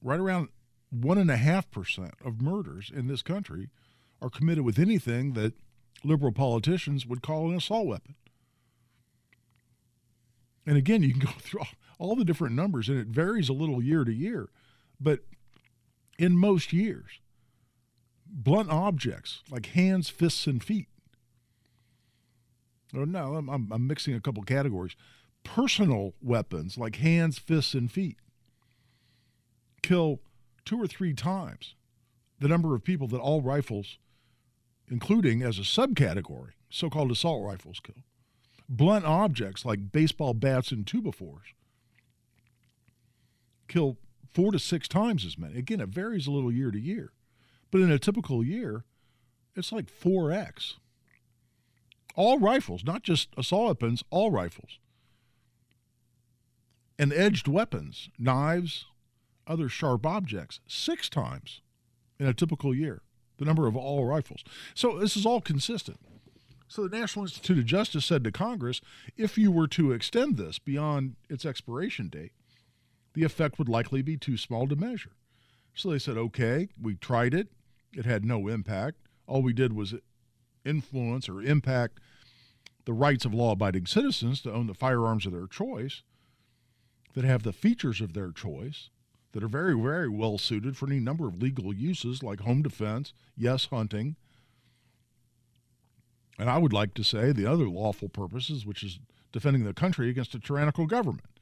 right around 1.5% of murders in this country are committed with anything that liberal politicians would call an assault weapon. And again, you can go through all, all the different numbers, and it varies a little year to year. But in most years, blunt objects like hands, fists, and feet. Oh, no, I'm, I'm mixing a couple categories personal weapons like hands, fists, and feet kill two or three times the number of people that all rifles, including as a subcategory, so called assault rifles, kill. Blunt objects like baseball bats and fours kill four to six times as many. Again, it varies a little year to year, but in a typical year, it's like 4x. All rifles, not just assault weapons, all rifles and edged weapons, knives, other sharp objects, six times in a typical year, the number of all rifles. So this is all consistent. So the National Institute of Justice said to Congress if you were to extend this beyond its expiration date, the effect would likely be too small to measure. So they said, okay, we tried it. It had no impact. All we did was influence or impact the rights of law abiding citizens to own the firearms of their choice that have the features of their choice that are very, very well suited for any number of legal uses like home defense, yes, hunting. And I would like to say the other lawful purposes, which is defending the country against a tyrannical government,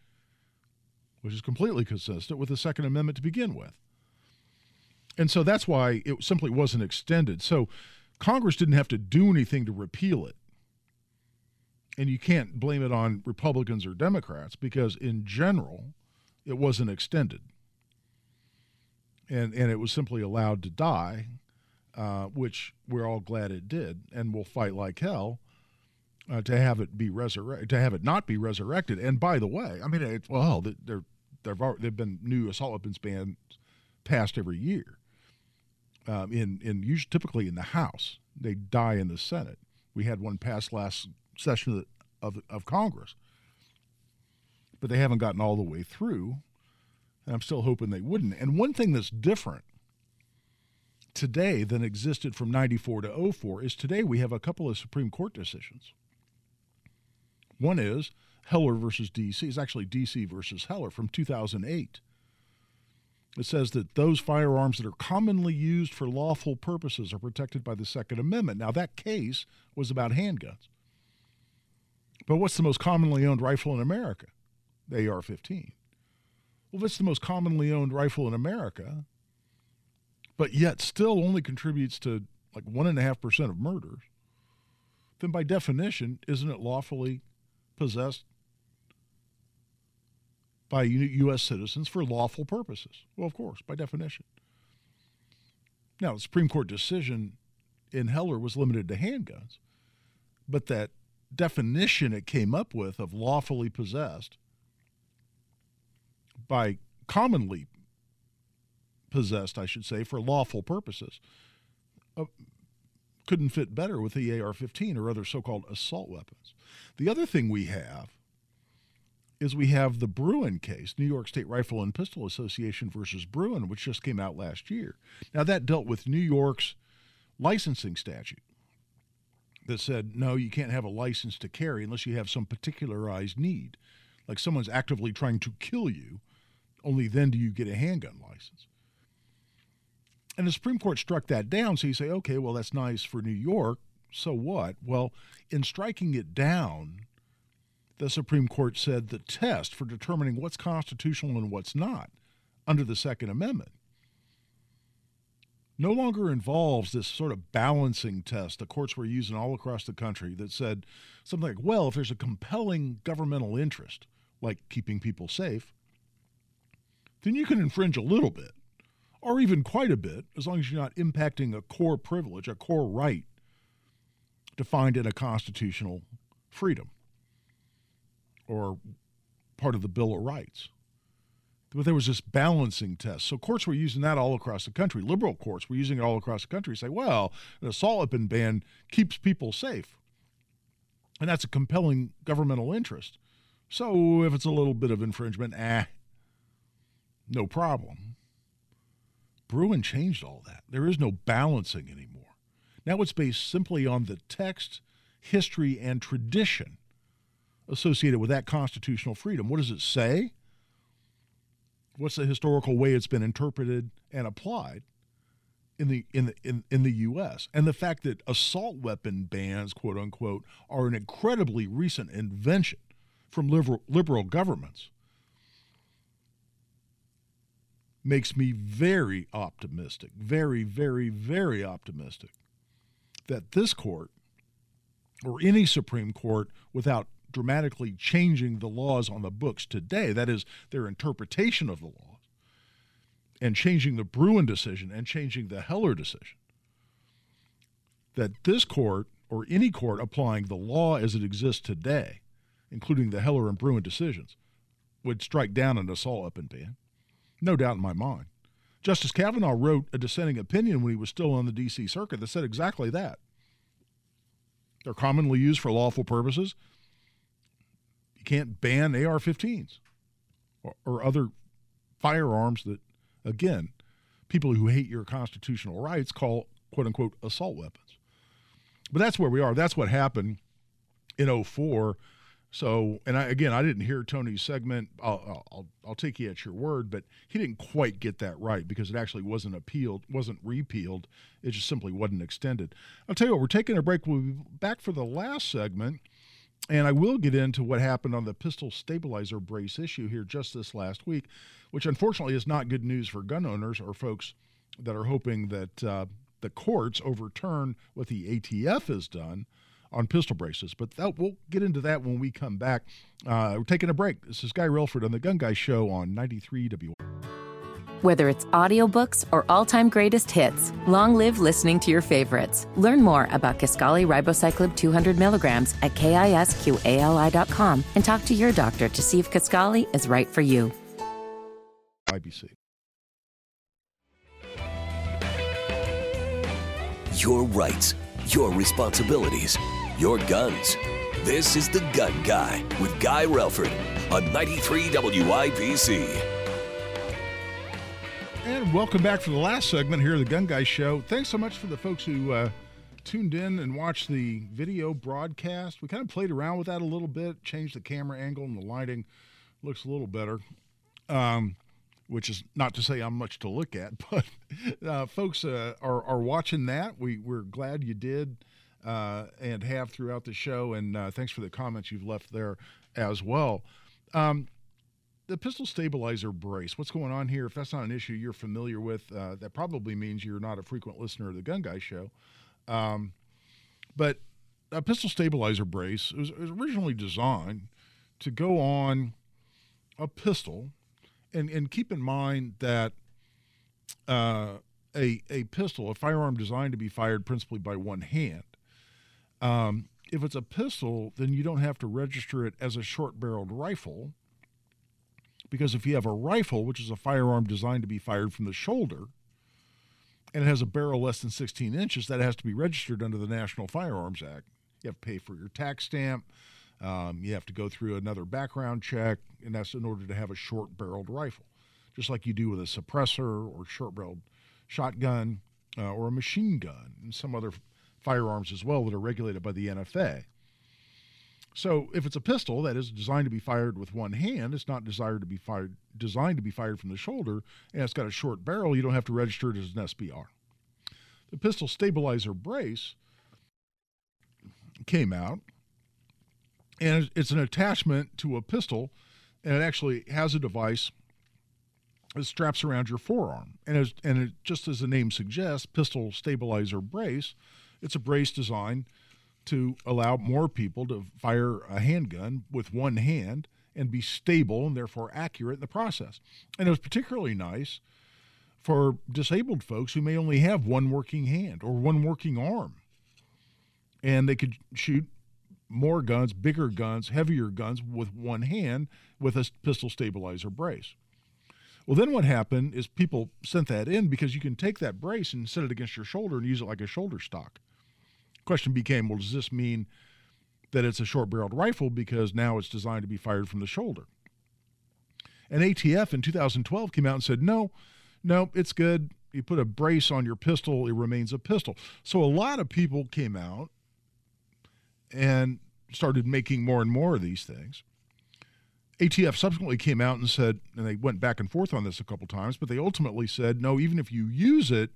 which is completely consistent with the Second Amendment to begin with. And so that's why it simply wasn't extended. So Congress didn't have to do anything to repeal it and you can't blame it on Republicans or Democrats because, in general, it wasn't extended. and and it was simply allowed to die, uh, which we're all glad it did, and we'll fight like hell uh, to have it be resurrected, to have it not be resurrected. And by the way, I mean, it, well, there there've there've been new assault weapons bans passed every year. Um, in in usually typically in the House, they die in the Senate. We had one passed last session of, of, of Congress, but they haven't gotten all the way through and I'm still hoping they wouldn't. And one thing that's different today than existed from 94 to 04 is today we have a couple of Supreme Court decisions. One is Heller versus DC. It's actually DC versus Heller from 2008. It says that those firearms that are commonly used for lawful purposes are protected by the Second Amendment. Now, that case was about handguns. But what's the most commonly owned rifle in America? The AR 15. Well, that's the most commonly owned rifle in America, but yet still only contributes to like 1.5% of murders. Then, by definition, isn't it lawfully possessed by U.S. citizens for lawful purposes? Well, of course, by definition. Now, the Supreme Court decision in Heller was limited to handguns, but that definition it came up with of lawfully possessed by commonly possessed, I should say, for lawful purposes, uh, couldn't fit better with the AR 15 or other so called assault weapons. The other thing we have is we have the Bruen case, New York State Rifle and Pistol Association versus Bruen, which just came out last year. Now, that dealt with New York's licensing statute that said, no, you can't have a license to carry unless you have some particularized need, like someone's actively trying to kill you only then do you get a handgun license. And the Supreme Court struck that down. So you say, okay, well, that's nice for New York. So what? Well, in striking it down, the Supreme Court said the test for determining what's constitutional and what's not under the Second Amendment no longer involves this sort of balancing test the courts were using all across the country that said something like, well, if there's a compelling governmental interest, like keeping people safe, then you can infringe a little bit, or even quite a bit, as long as you're not impacting a core privilege, a core right defined in a constitutional freedom or part of the Bill of Rights. But there was this balancing test. So courts were using that all across the country. Liberal courts were using it all across the country. Say, well, an assault weapon ban keeps people safe. And that's a compelling governmental interest. So if it's a little bit of infringement, ah, no problem. Bruen changed all that. There is no balancing anymore. Now it's based simply on the text, history, and tradition associated with that constitutional freedom. What does it say? What's the historical way it's been interpreted and applied in the in the in, in the US? And the fact that assault weapon bans, quote unquote, are an incredibly recent invention from liberal, liberal governments makes me very optimistic, very, very, very optimistic that this court or any Supreme Court, without dramatically changing the laws on the books today, that is, their interpretation of the laws, and changing the Bruen decision and changing the Heller decision, that this court or any court applying the law as it exists today, including the Heller and Bruen decisions, would strike down an assault weapon ban no doubt in my mind. Justice Kavanaugh wrote a dissenting opinion when he was still on the D.C. Circuit that said exactly that. They're commonly used for lawful purposes. Can't ban AR 15s or, or other firearms that, again, people who hate your constitutional rights call quote unquote assault weapons. But that's where we are. That's what happened in 04 so, and I, again, I didn't hear Tony's segment. I'll, I'll, I'll take you at your word, but he didn't quite get that right because it actually wasn't appealed, wasn't repealed. It just simply wasn't extended. I'll tell you what, we're taking a break. We'll be back for the last segment, and I will get into what happened on the pistol stabilizer brace issue here just this last week, which unfortunately is not good news for gun owners or folks that are hoping that uh, the courts overturn what the ATF has done on pistol braces. But that, we'll get into that when we come back. Uh, we're taking a break. This is Guy Relford on the Gun Guy Show on 93 W. Whether it's audiobooks or all-time greatest hits, long live listening to your favorites. Learn more about Kisqali Ribociclib 200 milligrams at kisqali.com and talk to your doctor to see if Kaskali is right for you. IBC. Your rights, your responsibilities, your guns. This is The Gun Guy with Guy Relford on 93 WIBC. And welcome back for the last segment here of the Gun Guy Show. Thanks so much for the folks who uh, tuned in and watched the video broadcast. We kind of played around with that a little bit, changed the camera angle and the lighting. Looks a little better. Um, which is not to say I'm much to look at, but uh, folks uh, are, are watching that. We, we're glad you did uh, and have throughout the show. And uh, thanks for the comments you've left there as well. Um, the pistol stabilizer brace, what's going on here? If that's not an issue you're familiar with, uh, that probably means you're not a frequent listener of the Gun Guy show. Um, but a pistol stabilizer brace was, was originally designed to go on a pistol and and keep in mind that uh, a a pistol, a firearm designed to be fired principally by one hand. Um, if it's a pistol, then you don't have to register it as a short-barreled rifle, because if you have a rifle, which is a firearm designed to be fired from the shoulder, and it has a barrel less than 16 inches, that has to be registered under the National Firearms Act. You have to pay for your tax stamp. Um, you have to go through another background check, and that's in order to have a short barreled rifle, just like you do with a suppressor or short barreled shotgun uh, or a machine gun and some other firearms as well that are regulated by the NFA. So if it's a pistol that is designed to be fired with one hand, it's not desired to be fired designed to be fired from the shoulder, and it's got a short barrel, you don't have to register it as an SBR. The pistol stabilizer brace came out and it's an attachment to a pistol, and it actually has a device that straps around your forearm. And, as, and it, just as the name suggests, pistol stabilizer brace, it's a brace designed to allow more people to fire a handgun with one hand and be stable and therefore accurate in the process. And it was particularly nice for disabled folks who may only have one working hand or one working arm. And they could shoot more guns, bigger guns, heavier guns with one hand with a pistol stabilizer brace. Well, then what happened is people sent that in because you can take that brace and set it against your shoulder and use it like a shoulder stock. Question became, well, does this mean that it's a short barreled rifle because now it's designed to be fired from the shoulder? And ATF in 2012 came out and said, no, no, it's good. You put a brace on your pistol, it remains a pistol. So a lot of people came out and started making more and more of these things. ATF subsequently came out and said, and they went back and forth on this a couple times, but they ultimately said, no, even if you use it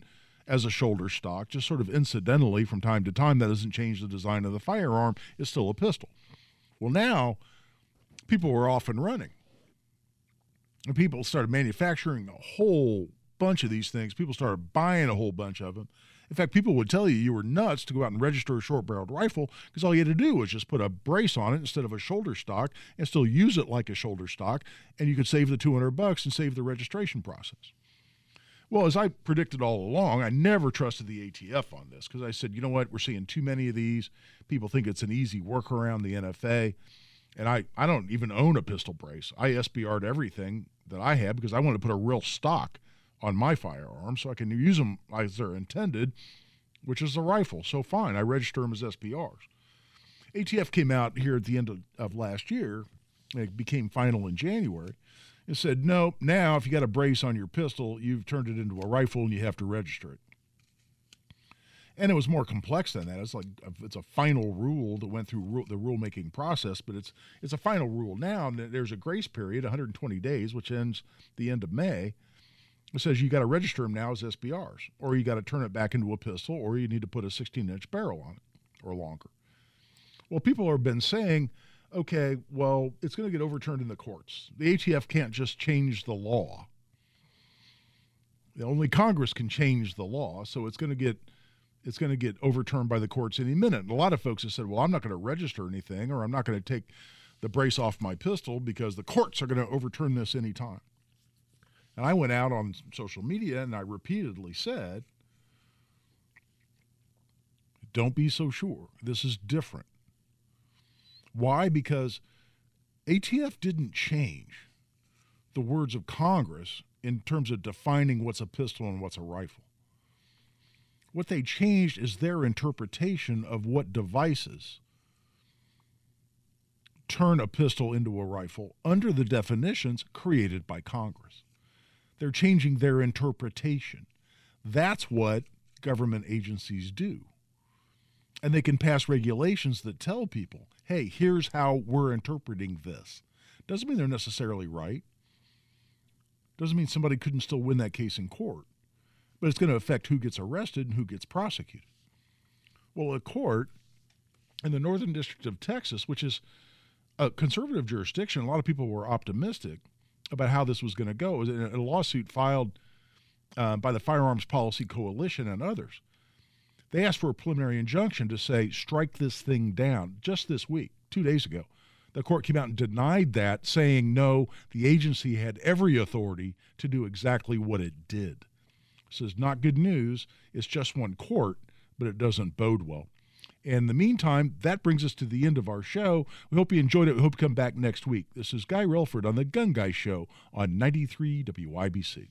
as a shoulder stock, just sort of incidentally from time to time, that doesn't change the design of the firearm. It's still a pistol. Well, now people were off and running. And people started manufacturing a whole bunch of these things. People started buying a whole bunch of them. In fact, people would tell you you were nuts to go out and register a short barreled rifle because all you had to do was just put a brace on it instead of a shoulder stock and still use it like a shoulder stock, and you could save the 200 bucks and save the registration process. Well, as I predicted all along, I never trusted the ATF on this because I said, you know what, we're seeing too many of these. People think it's an easy workaround, the NFA. And I, I don't even own a pistol brace. I SBR'd everything that I had because I wanted to put a real stock on my firearm so I can use them as they're intended, which is a rifle. So fine, I register them as SBRs. ATF came out here at the end of, of last year, it became final in January, and said, no, now if you got a brace on your pistol, you've turned it into a rifle and you have to register it. And it was more complex than that. It's like it's a final rule that went through the rulemaking process, but it's it's a final rule now. And there's a grace period, 120 days, which ends the end of May it says you got to register them now as SBRs, or you got to turn it back into a pistol, or you need to put a 16 inch barrel on it or longer. Well, people have been saying, okay, well, it's going to get overturned in the courts. The ATF can't just change the law. Only Congress can change the law, so it's going to get it's going to get overturned by the courts any minute. And a lot of folks have said, well, I'm not going to register anything, or I'm not going to take the brace off my pistol because the courts are going to overturn this any time." And I went out on social media and I repeatedly said, don't be so sure. This is different. Why? Because ATF didn't change the words of Congress in terms of defining what's a pistol and what's a rifle. What they changed is their interpretation of what devices turn a pistol into a rifle under the definitions created by Congress. They're changing their interpretation. That's what government agencies do. And they can pass regulations that tell people, hey, here's how we're interpreting this. Doesn't mean they're necessarily right. Doesn't mean somebody couldn't still win that case in court, but it's going to affect who gets arrested and who gets prosecuted. Well, a court in the Northern District of Texas, which is a conservative jurisdiction, a lot of people were optimistic about how this was going to go. It was a lawsuit filed uh, by the Firearms Policy Coalition and others. They asked for a preliminary injunction to say, strike this thing down just this week, two days ago. The court came out and denied that, saying no, the agency had every authority to do exactly what it did. This is not good news. It's just one court, but it doesn't bode well. In the meantime, that brings us to the end of our show. We hope you enjoyed it. We hope you come back next week. This is Guy Relford on The Gun Guy Show on 93 WIBC.